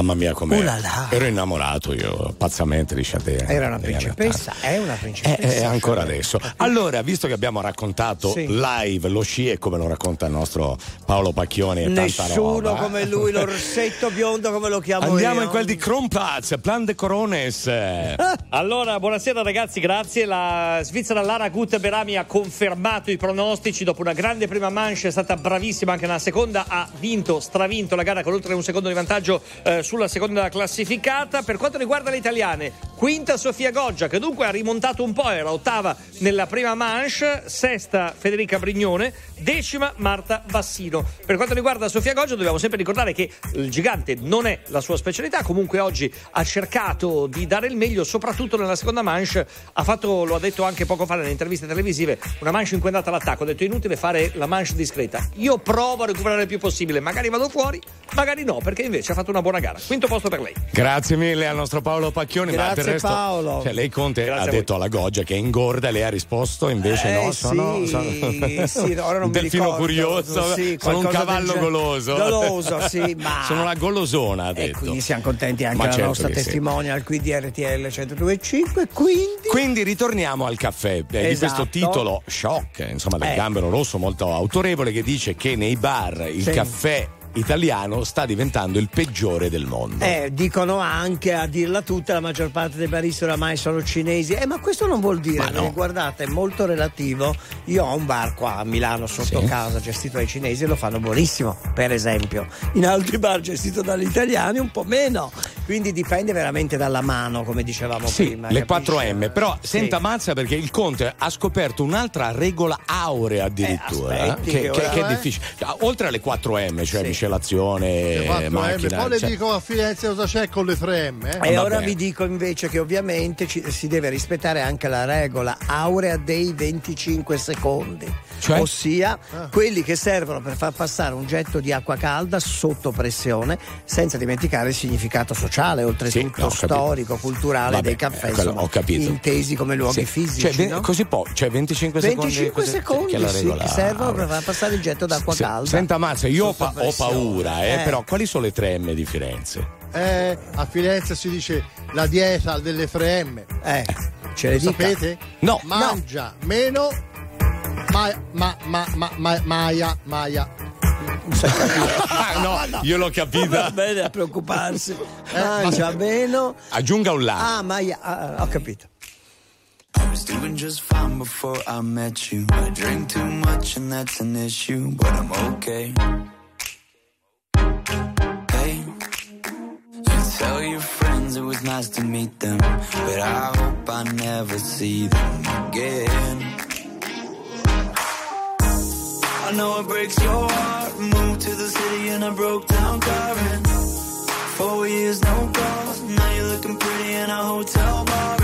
Speaker 1: Mamma mia come
Speaker 2: là là.
Speaker 1: ero innamorato io pazzamente di Shadea.
Speaker 2: Era una
Speaker 1: in
Speaker 2: principessa, è una
Speaker 1: Eh,
Speaker 2: principessa.
Speaker 1: eh, ancora adesso. Allora, visto che abbiamo raccontato
Speaker 2: Sì.
Speaker 1: live lo sci e come lo racconta il nostro Paolo Pacchioni e tanta
Speaker 2: Nessuno
Speaker 1: roba,
Speaker 2: come lui, l'orsetto biondo come lo chiamo
Speaker 1: Andiamo
Speaker 2: io.
Speaker 1: in quel di Kronplatz, Plan de Corones.
Speaker 22: Allora, buonasera ragazzi, grazie. La Svizzera Lara Gut Berami ha confermato i pronostici dopo una grande prima manche, è stata bravissima anche nella seconda, ha vinto, stravinto la gara con oltre un secondo di vantaggio eh, sulla seconda classificata. Per quanto riguarda le italiane, quinta Sofia Goggia che dunque ha rimontato un po', era ottava nella prima manche, sesta Federica Brignone, decima Marta Bassino. Per quanto riguarda Sofia Goggia dobbiamo sempre ricordare che il gigante non è la sua specialità, comunque oggi ha cercato di dare il meglio, soprattutto nella seconda manche, ha fatto, lo ha detto anche poco fa nelle interviste televisive, una manche in cui è andata all'attacco, ha detto è inutile fare la manche discreta, io provo a recuperare il più possibile, magari vado fuori, magari no, perché invece ha fatto una buona gara. Quinto posto per lei.
Speaker 1: Grazie mille al nostro Paolo Pacchioni. ma
Speaker 2: Grazie,
Speaker 1: del resto,
Speaker 2: Paolo.
Speaker 1: Cioè, lei Conte
Speaker 22: Grazie
Speaker 1: ha detto alla Goggia che è ingorda, lei ha risposto, invece
Speaker 2: Eh,
Speaker 1: no, sono,
Speaker 2: sì,
Speaker 1: sono-
Speaker 2: sì, ora non mi
Speaker 1: delfino
Speaker 2: ricordo.
Speaker 1: curioso,
Speaker 2: Sì,
Speaker 1: sono un
Speaker 2: del
Speaker 1: cavallo goloso.
Speaker 2: Goloso, sì, ma-
Speaker 1: Sono la golosona, ha
Speaker 2: E
Speaker 1: detto.
Speaker 2: quindi siamo contenti anche
Speaker 1: Ma
Speaker 2: della
Speaker 1: certo
Speaker 2: nostra
Speaker 1: che sì.
Speaker 2: testimonial qui di RTL 102.5 quindi
Speaker 1: Quindi ritorniamo al caffè eh, di
Speaker 2: Esatto.
Speaker 1: questo titolo shock, insomma, del
Speaker 2: Eh.
Speaker 1: gambero rosso molto autorevole che dice che nei bar il
Speaker 2: Sì.
Speaker 1: caffè italiano sta diventando il peggiore del mondo.
Speaker 2: Eh, dicono anche a dirla tutta, la maggior parte dei baristi oramai sono cinesi. Eh, ma questo non vuol dire,
Speaker 1: no.
Speaker 2: guardate, è molto relativo. Io ho un bar qua a Milano sotto
Speaker 1: Sì.
Speaker 2: casa gestito dai cinesi e lo fanno buonissimo, per esempio. In altri bar gestito dagli italiani un po' meno. Quindi dipende veramente dalla mano, come dicevamo
Speaker 1: Sì,
Speaker 2: prima.
Speaker 1: le
Speaker 2: capisci?
Speaker 1: 4M, però
Speaker 2: Sì.
Speaker 1: senta Mazza perché il Conte ha scoperto un'altra regola aurea addirittura,
Speaker 2: Eh,
Speaker 1: che,
Speaker 2: che ora-
Speaker 1: che è
Speaker 2: eh?
Speaker 1: difficile. Oltre alle 4M, cioè miscelazione,
Speaker 3: Le 4M.
Speaker 1: macchina.
Speaker 3: Poi le
Speaker 1: cioè-
Speaker 3: dico a Firenze cosa c'è con le 3M. eh?
Speaker 2: E
Speaker 1: Va
Speaker 2: ora
Speaker 1: bene.
Speaker 2: vi dico invece che ovviamente ci- si deve rispettare anche la regola aurea dei 25 secondi.
Speaker 1: Cioè?
Speaker 2: Ossia
Speaker 3: Ah.
Speaker 2: quelli che servono per far passare un getto di acqua calda sotto pressione, senza dimenticare il significato sociale, oltretutto
Speaker 1: no, capito.
Speaker 2: storico, culturale
Speaker 1: Vabbè,
Speaker 2: dei caffè,
Speaker 1: eh, quello
Speaker 2: insomma,
Speaker 1: ho capito.
Speaker 2: intesi come luoghi
Speaker 1: Sì.
Speaker 2: fisici.
Speaker 1: Cioè, ve-
Speaker 2: no?
Speaker 1: così po', cioè 25 secondi.
Speaker 2: 25
Speaker 1: così-
Speaker 2: secondi
Speaker 1: la
Speaker 2: sì, che servono per far passare il getto d'acqua
Speaker 1: Se-
Speaker 2: calda.
Speaker 1: Senta Mazza, io pa- ho paura, eh,
Speaker 2: Eh.
Speaker 1: però quali sono le 3M di Firenze?
Speaker 3: Eh, a Firenze si dice la dieta delle 3M.
Speaker 2: Eh, ce le
Speaker 3: Lo
Speaker 2: dica.
Speaker 3: sapete?
Speaker 1: No.
Speaker 3: Mangia meno. Ma, ma, ma, ma, ma, Maia, Maia.
Speaker 1: Ah, no, io l'ho capita.
Speaker 2: Va bene a preoccuparsi.
Speaker 3: Eh,
Speaker 2: Mangia meno.
Speaker 1: Aggiunga un là.
Speaker 2: Ah, ma io- ah, ho capito.
Speaker 15: I was doing just fine before I met you. I drink too much and that's an issue, but I'm okay. Hey, you tell your friends it was nice to meet them, but I hope I never see them again. I know it breaks your heart. Moved to the city in a broke down car and four years no calls. Now you're looking pretty in a hotel bar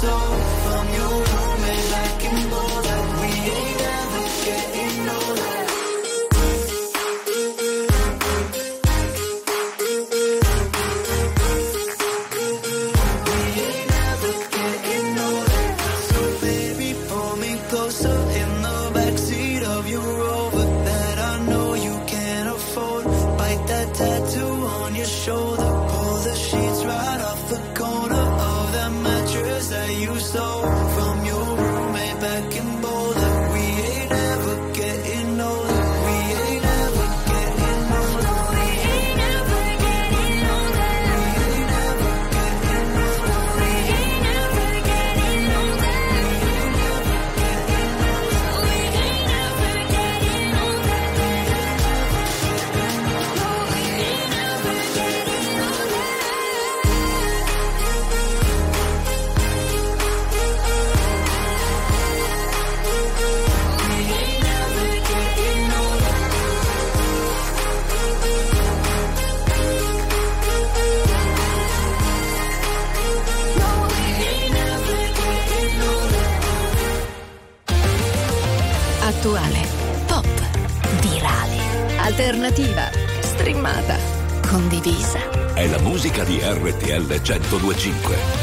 Speaker 15: so
Speaker 26: 1025.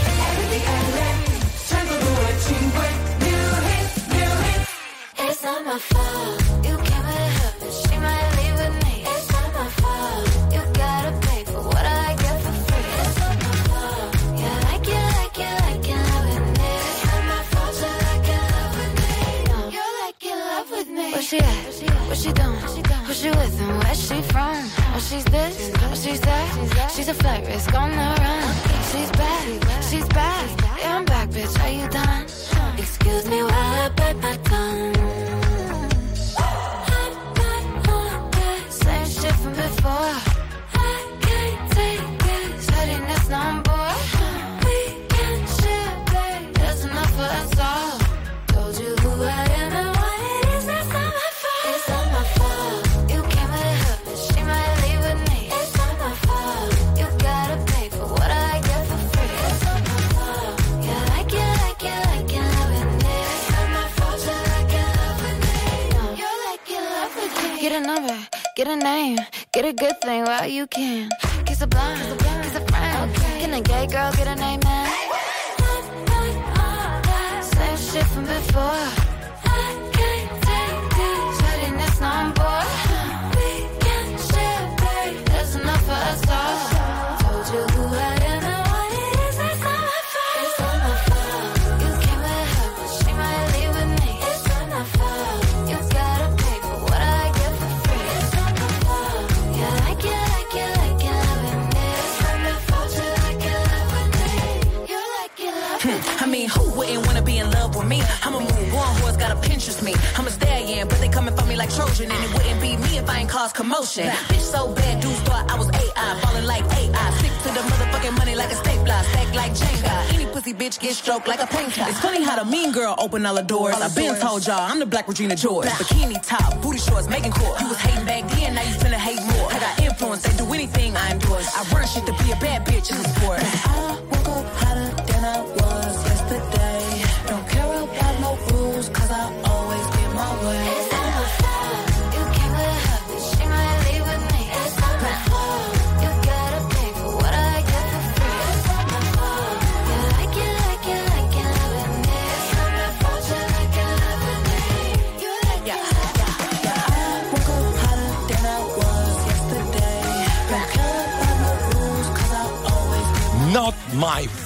Speaker 27: Told
Speaker 7: y'all I'm the black Regina George. Bikini top, booty shorts, making court. You was hating back then, now you finna hate more. I got influence, they do anything I endorse. I run shit to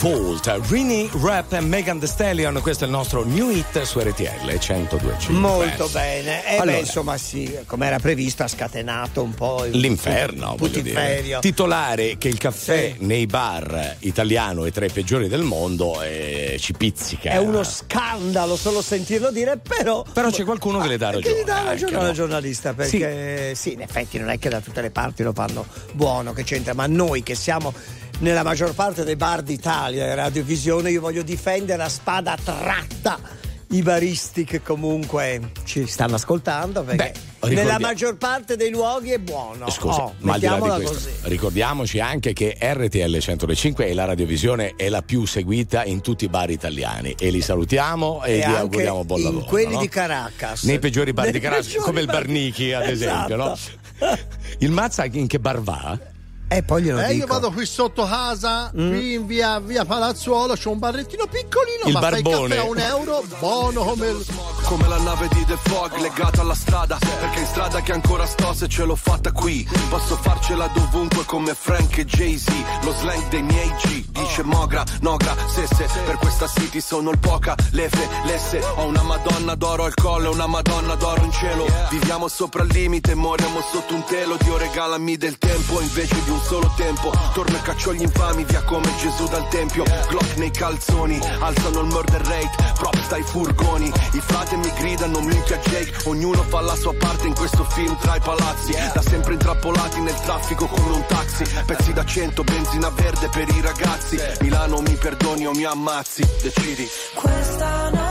Speaker 27: Fault,
Speaker 1: Rini Rap e Megan Thee Stallion, questo è il nostro new hit su RTL 1025.
Speaker 2: Molto bene. E
Speaker 1: Allora.
Speaker 2: beh, insomma, sì, come era previsto, ha scatenato un po' il
Speaker 1: L'inferno,
Speaker 2: putiferio.
Speaker 1: Titolare che il caffè nei bar italiano è tra i peggiori del mondo e ci pizzica.
Speaker 2: È uno scandalo solo sentirlo dire, però.
Speaker 1: Però c'è qualcuno che le dà
Speaker 2: Che
Speaker 1: ragione.
Speaker 2: gli dà ragione al
Speaker 1: no?
Speaker 2: giornalista perché sì. in effetti non è che da tutte le parti lo fanno buono, che c'entra, ma noi che siamo nella maggior parte dei bar d'Italia e radiovisione, io voglio difendere a spada tratta i baristi che comunque ci stanno ascoltando perché
Speaker 1: ricordia-
Speaker 2: nella maggior parte dei luoghi è buono.
Speaker 1: Scusa,
Speaker 2: Oh,
Speaker 1: ma al di là di questo,
Speaker 2: così.
Speaker 1: ricordiamoci anche che RTL 105 e la radiovisione è la più seguita in tutti i bar italiani e li salutiamo e,
Speaker 2: E anche
Speaker 1: auguriamo buon lavoro.
Speaker 2: quelli
Speaker 1: no?
Speaker 2: di Caracas.
Speaker 1: Nei peggiori bar
Speaker 2: Nei
Speaker 1: di Caracas, come il
Speaker 2: bar-
Speaker 1: Barnichi, ad esempio, no?
Speaker 2: Esatto.
Speaker 1: Il Mazza in che bar va?
Speaker 2: E poi glielo
Speaker 3: Eh, io
Speaker 2: dico.
Speaker 3: vado qui sotto casa,
Speaker 1: Mm.
Speaker 3: qui in via, via Palazzuolo, c'è un barrettino piccolino,
Speaker 1: Il
Speaker 3: ma fai
Speaker 1: barbone.
Speaker 3: caffè a un euro, buono come il...
Speaker 6: Come la nave di The Fog legata alla strada Perché in strada che ancora sto se ce l'ho fatta qui Posso farcela dovunque come Frank e Jay-Z Lo slang dei miei G Dice Mogra, Nogra, Sesse Per questa city sono il poca, lefe, lesse Ho una madonna d'oro al collo e una madonna d'oro in cielo Viviamo sopra il limite, moriamo sotto un telo Dio regalami del tempo invece di un solo tempo. Torno e caccio gli infami via come Gesù dal tempio. Glock nei calzoni, alzano il murder rate. Props dai furgoni, i frate mi gridano minchia Jake. Ognuno fa la sua parte in questo film tra i palazzi. Da sempre intrappolati nel traffico come un taxi. Pezzi da cento, benzina verde per i ragazzi. Milano mi perdoni o mi ammazzi, decidi.
Speaker 26: Questa notte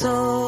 Speaker 26: niente.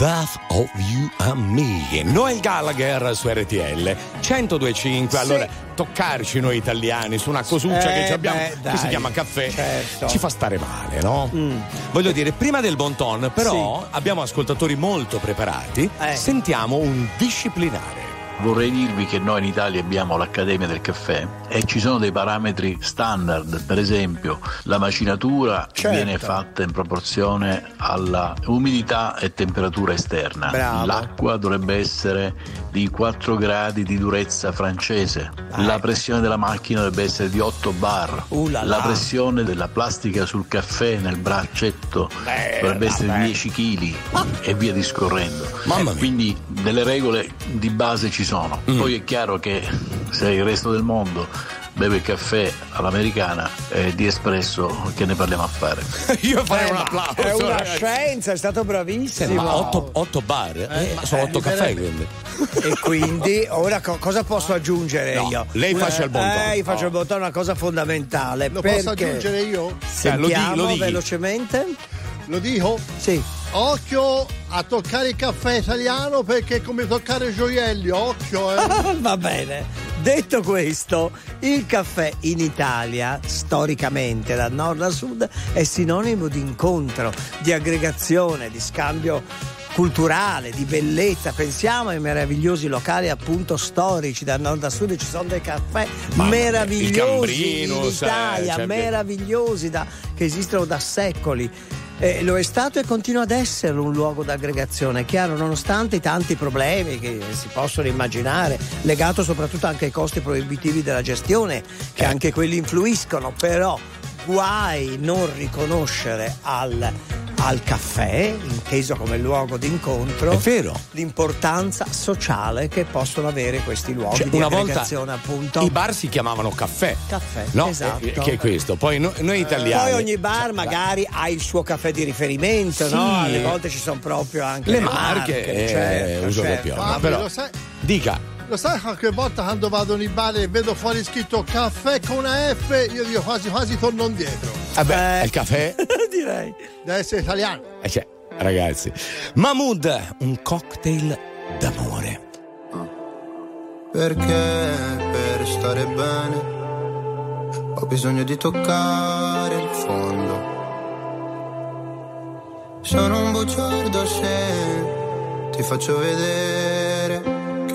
Speaker 1: Death of You and Me. Noel Gallagher su RTL 1025. Allora, toccarci noi italiani su una cosuccia
Speaker 2: Eh,
Speaker 1: che ci abbiamo,
Speaker 2: beh,
Speaker 1: che si chiama caffè,
Speaker 2: Certo.
Speaker 1: ci fa stare male, no?
Speaker 2: Mm.
Speaker 1: Voglio dire, prima del bon ton, però abbiamo ascoltatori molto preparati.
Speaker 2: Eh.
Speaker 1: Sentiamo un disciplinare.
Speaker 28: Vorrei dirvi che noi in Italia abbiamo l'Accademia del Caffè e ci sono dei parametri standard, per esempio la macinatura
Speaker 2: Certo.
Speaker 28: viene fatta in proporzione alla umidità e temperatura esterna.
Speaker 2: Bravo.
Speaker 28: L'acqua dovrebbe essere di 4 gradi di durezza francese, la pressione della macchina dovrebbe essere di 8 bar,
Speaker 2: Uh
Speaker 28: la
Speaker 2: là.
Speaker 28: pressione della plastica sul caffè nel braccetto
Speaker 2: Beh,
Speaker 28: dovrebbe essere di 10 kg e via discorrendo.
Speaker 1: Mamma mia.
Speaker 28: Quindi delle regole di base ci sono.
Speaker 1: Mm.
Speaker 28: Poi è chiaro che se il resto del mondo beve il caffè all'americana e di espresso che ne parliamo a fare.
Speaker 1: Io farei
Speaker 2: Eh,
Speaker 1: un applauso.
Speaker 2: È una
Speaker 1: ragazzi.
Speaker 2: scienza, è stato
Speaker 1: Eh,
Speaker 2: bravissimo.
Speaker 1: ma 8, bar? Eh,
Speaker 2: ma-
Speaker 1: sono
Speaker 2: eh,
Speaker 1: 8 caffè quindi.
Speaker 2: E quindi ora co- cosa posso aggiungere
Speaker 1: No,
Speaker 2: io?
Speaker 1: lei faccia il bon ton.
Speaker 2: Eh, io faccio
Speaker 1: Oh.
Speaker 2: il bon ton, una cosa fondamentale.
Speaker 3: Lo
Speaker 2: perché
Speaker 3: posso aggiungere io?
Speaker 2: Sentiamo
Speaker 1: Eh, lo di- lo
Speaker 2: velocemente.
Speaker 3: Lo dico?
Speaker 2: Sì.
Speaker 3: Occhio a toccare il caffè italiano perché è come toccare gioielli, occhio eh.
Speaker 2: Va bene. Detto questo, il caffè in Italia, storicamente da nord a sud, è sinonimo di incontro, di aggregazione, di scambio culturale, di bellezza. Pensiamo ai meravigliosi locali appunto storici da nord a sud, ci sono dei caffè
Speaker 1: il
Speaker 2: meravigliosi
Speaker 1: Cambrinus,
Speaker 2: in Italia,
Speaker 1: cioè,
Speaker 2: meravigliosi da- che esistono da secoli. Eh, lo è stato e continua ad essere un luogo d'aggregazione, chiaro, nonostante i tanti problemi che si possono immaginare, legato soprattutto anche ai costi proibitivi della gestione, che anche quelli influiscono, però guai non riconoscere al, al caffè, inteso come luogo d'incontro, l'importanza sociale che possono avere questi luoghi
Speaker 1: Cioè,
Speaker 2: di
Speaker 1: una volta
Speaker 2: appunto.
Speaker 1: i bar si chiamavano caffè.
Speaker 2: Caffè,
Speaker 1: No,
Speaker 2: esatto.
Speaker 1: eh, che è questo. Poi no- noi italiani.
Speaker 2: Poi ogni bar magari ha il suo caffè di riferimento,
Speaker 1: Sì.
Speaker 2: no? Alle volte ci sono proprio anche
Speaker 1: Le marche, eh,
Speaker 2: certo,
Speaker 1: uso
Speaker 2: certo.
Speaker 3: Fabio,
Speaker 1: però-
Speaker 3: lo sai,
Speaker 1: Dica.
Speaker 3: Lo sai qualche volta quando vado nei bar e vedo fuori scritto caffè con una F, io dico quasi quasi torno indietro.
Speaker 1: Vabbè, il caffè.
Speaker 2: Direi.
Speaker 3: Deve essere italiano.
Speaker 1: Eh, cioè, ragazzi. Mahmood, un cocktail d'amore.
Speaker 15: Perché per stare bene ho bisogno di toccare il fondo. Sono un bugiardo se ti faccio vedere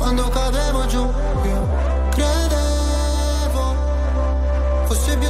Speaker 15: quando cadevo giù. Io credevo fosse più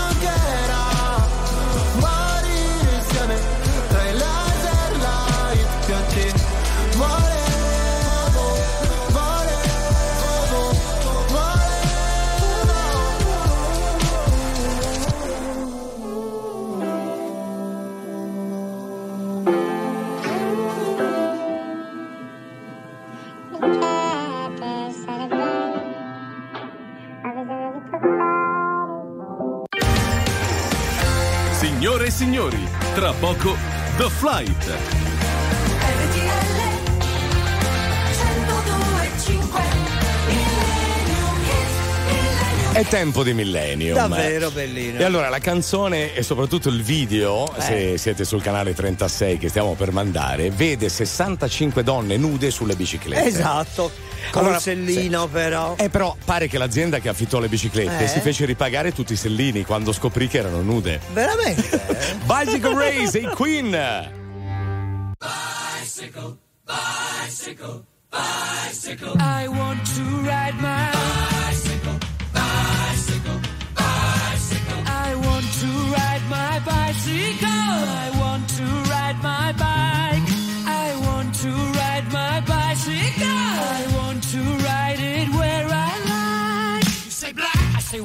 Speaker 29: e signori, tra poco The Flight.
Speaker 1: È tempo di Millennium.
Speaker 2: Davvero bellino.
Speaker 1: E allora la canzone e soprattutto il video,
Speaker 2: Eh.
Speaker 1: se siete sul canale 36 che stiamo per mandare, vede 65 donne nude sulle biciclette.
Speaker 2: Esatto. Con
Speaker 1: Allora,
Speaker 2: un sellino però.
Speaker 1: Eh però pare che l'azienda che affittò le biciclette
Speaker 2: Eh?
Speaker 1: si fece ripagare tutti i sellini quando scoprì che erano nude.
Speaker 2: Veramente?
Speaker 1: Bicycle Race e Queen!
Speaker 26: Bicycle, bicycle, bicycle. I want to ride my bicycle, bicycle, bicycle. I want to ride my bicycle.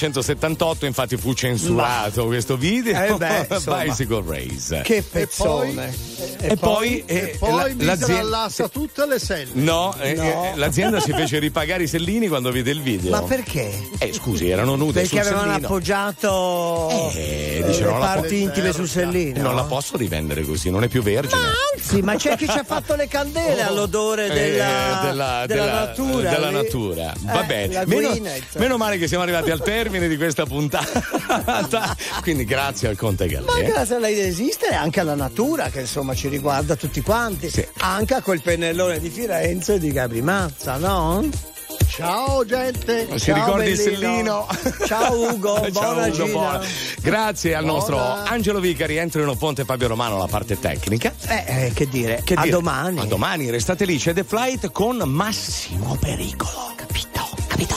Speaker 1: 1978 infatti fu censurato questo video
Speaker 2: Eh beh.
Speaker 1: Bicycle Race
Speaker 2: Che pezzone.
Speaker 1: E poi,
Speaker 3: E
Speaker 1: eh,
Speaker 3: poi
Speaker 1: la-
Speaker 3: misero
Speaker 1: l'azienda-
Speaker 3: all'asta tutte le selle.
Speaker 1: No, eh, eh, l'azienda si fece ripagare i sellini quando vide il video.
Speaker 2: Ma perché?
Speaker 1: Eh, scusi, erano nude
Speaker 2: Perché
Speaker 1: sul
Speaker 2: avevano
Speaker 1: sellino.
Speaker 2: appoggiato
Speaker 1: Eh,
Speaker 2: le
Speaker 1: dice, la
Speaker 2: parti
Speaker 1: po-
Speaker 2: intime sul sellino.
Speaker 1: Non la posso rivendere così, non è più vergine.
Speaker 2: Anzi, ma c'è chi ci ha fatto le candele all'odore
Speaker 1: Eh,
Speaker 2: della,
Speaker 1: della,
Speaker 2: della
Speaker 1: della-
Speaker 2: natura.
Speaker 1: della
Speaker 2: lì.
Speaker 1: natura. Va
Speaker 2: Eh,
Speaker 1: bene.
Speaker 2: la
Speaker 1: Meno, meno male che siamo arrivati al termine di questa puntata. Quindi grazie al Conte
Speaker 2: Ma
Speaker 1: Gallè.
Speaker 2: grazie a lei di esistere, anche alla natura che insomma ci riguarda tutti quanti, anche a quel pennellone di Firenze di Gabri Mazza, no?
Speaker 3: Ciao gente.
Speaker 1: Si
Speaker 2: Ciao,
Speaker 1: ricordi
Speaker 2: bellino.
Speaker 1: sellino?
Speaker 2: Ciao Ugo,
Speaker 1: Ciao,
Speaker 2: buona
Speaker 1: Ugo, buona. Grazie al
Speaker 2: Buona.
Speaker 1: nostro Angelo Vicari, Entrino Ponte e Fabio Romano alla parte tecnica.
Speaker 2: Eh, eh, che dire,
Speaker 1: Che
Speaker 2: a
Speaker 1: dire?
Speaker 2: domani.
Speaker 1: A domani, restate lì, c'è The Flight con Massimo Pericolo. Capito? Capito?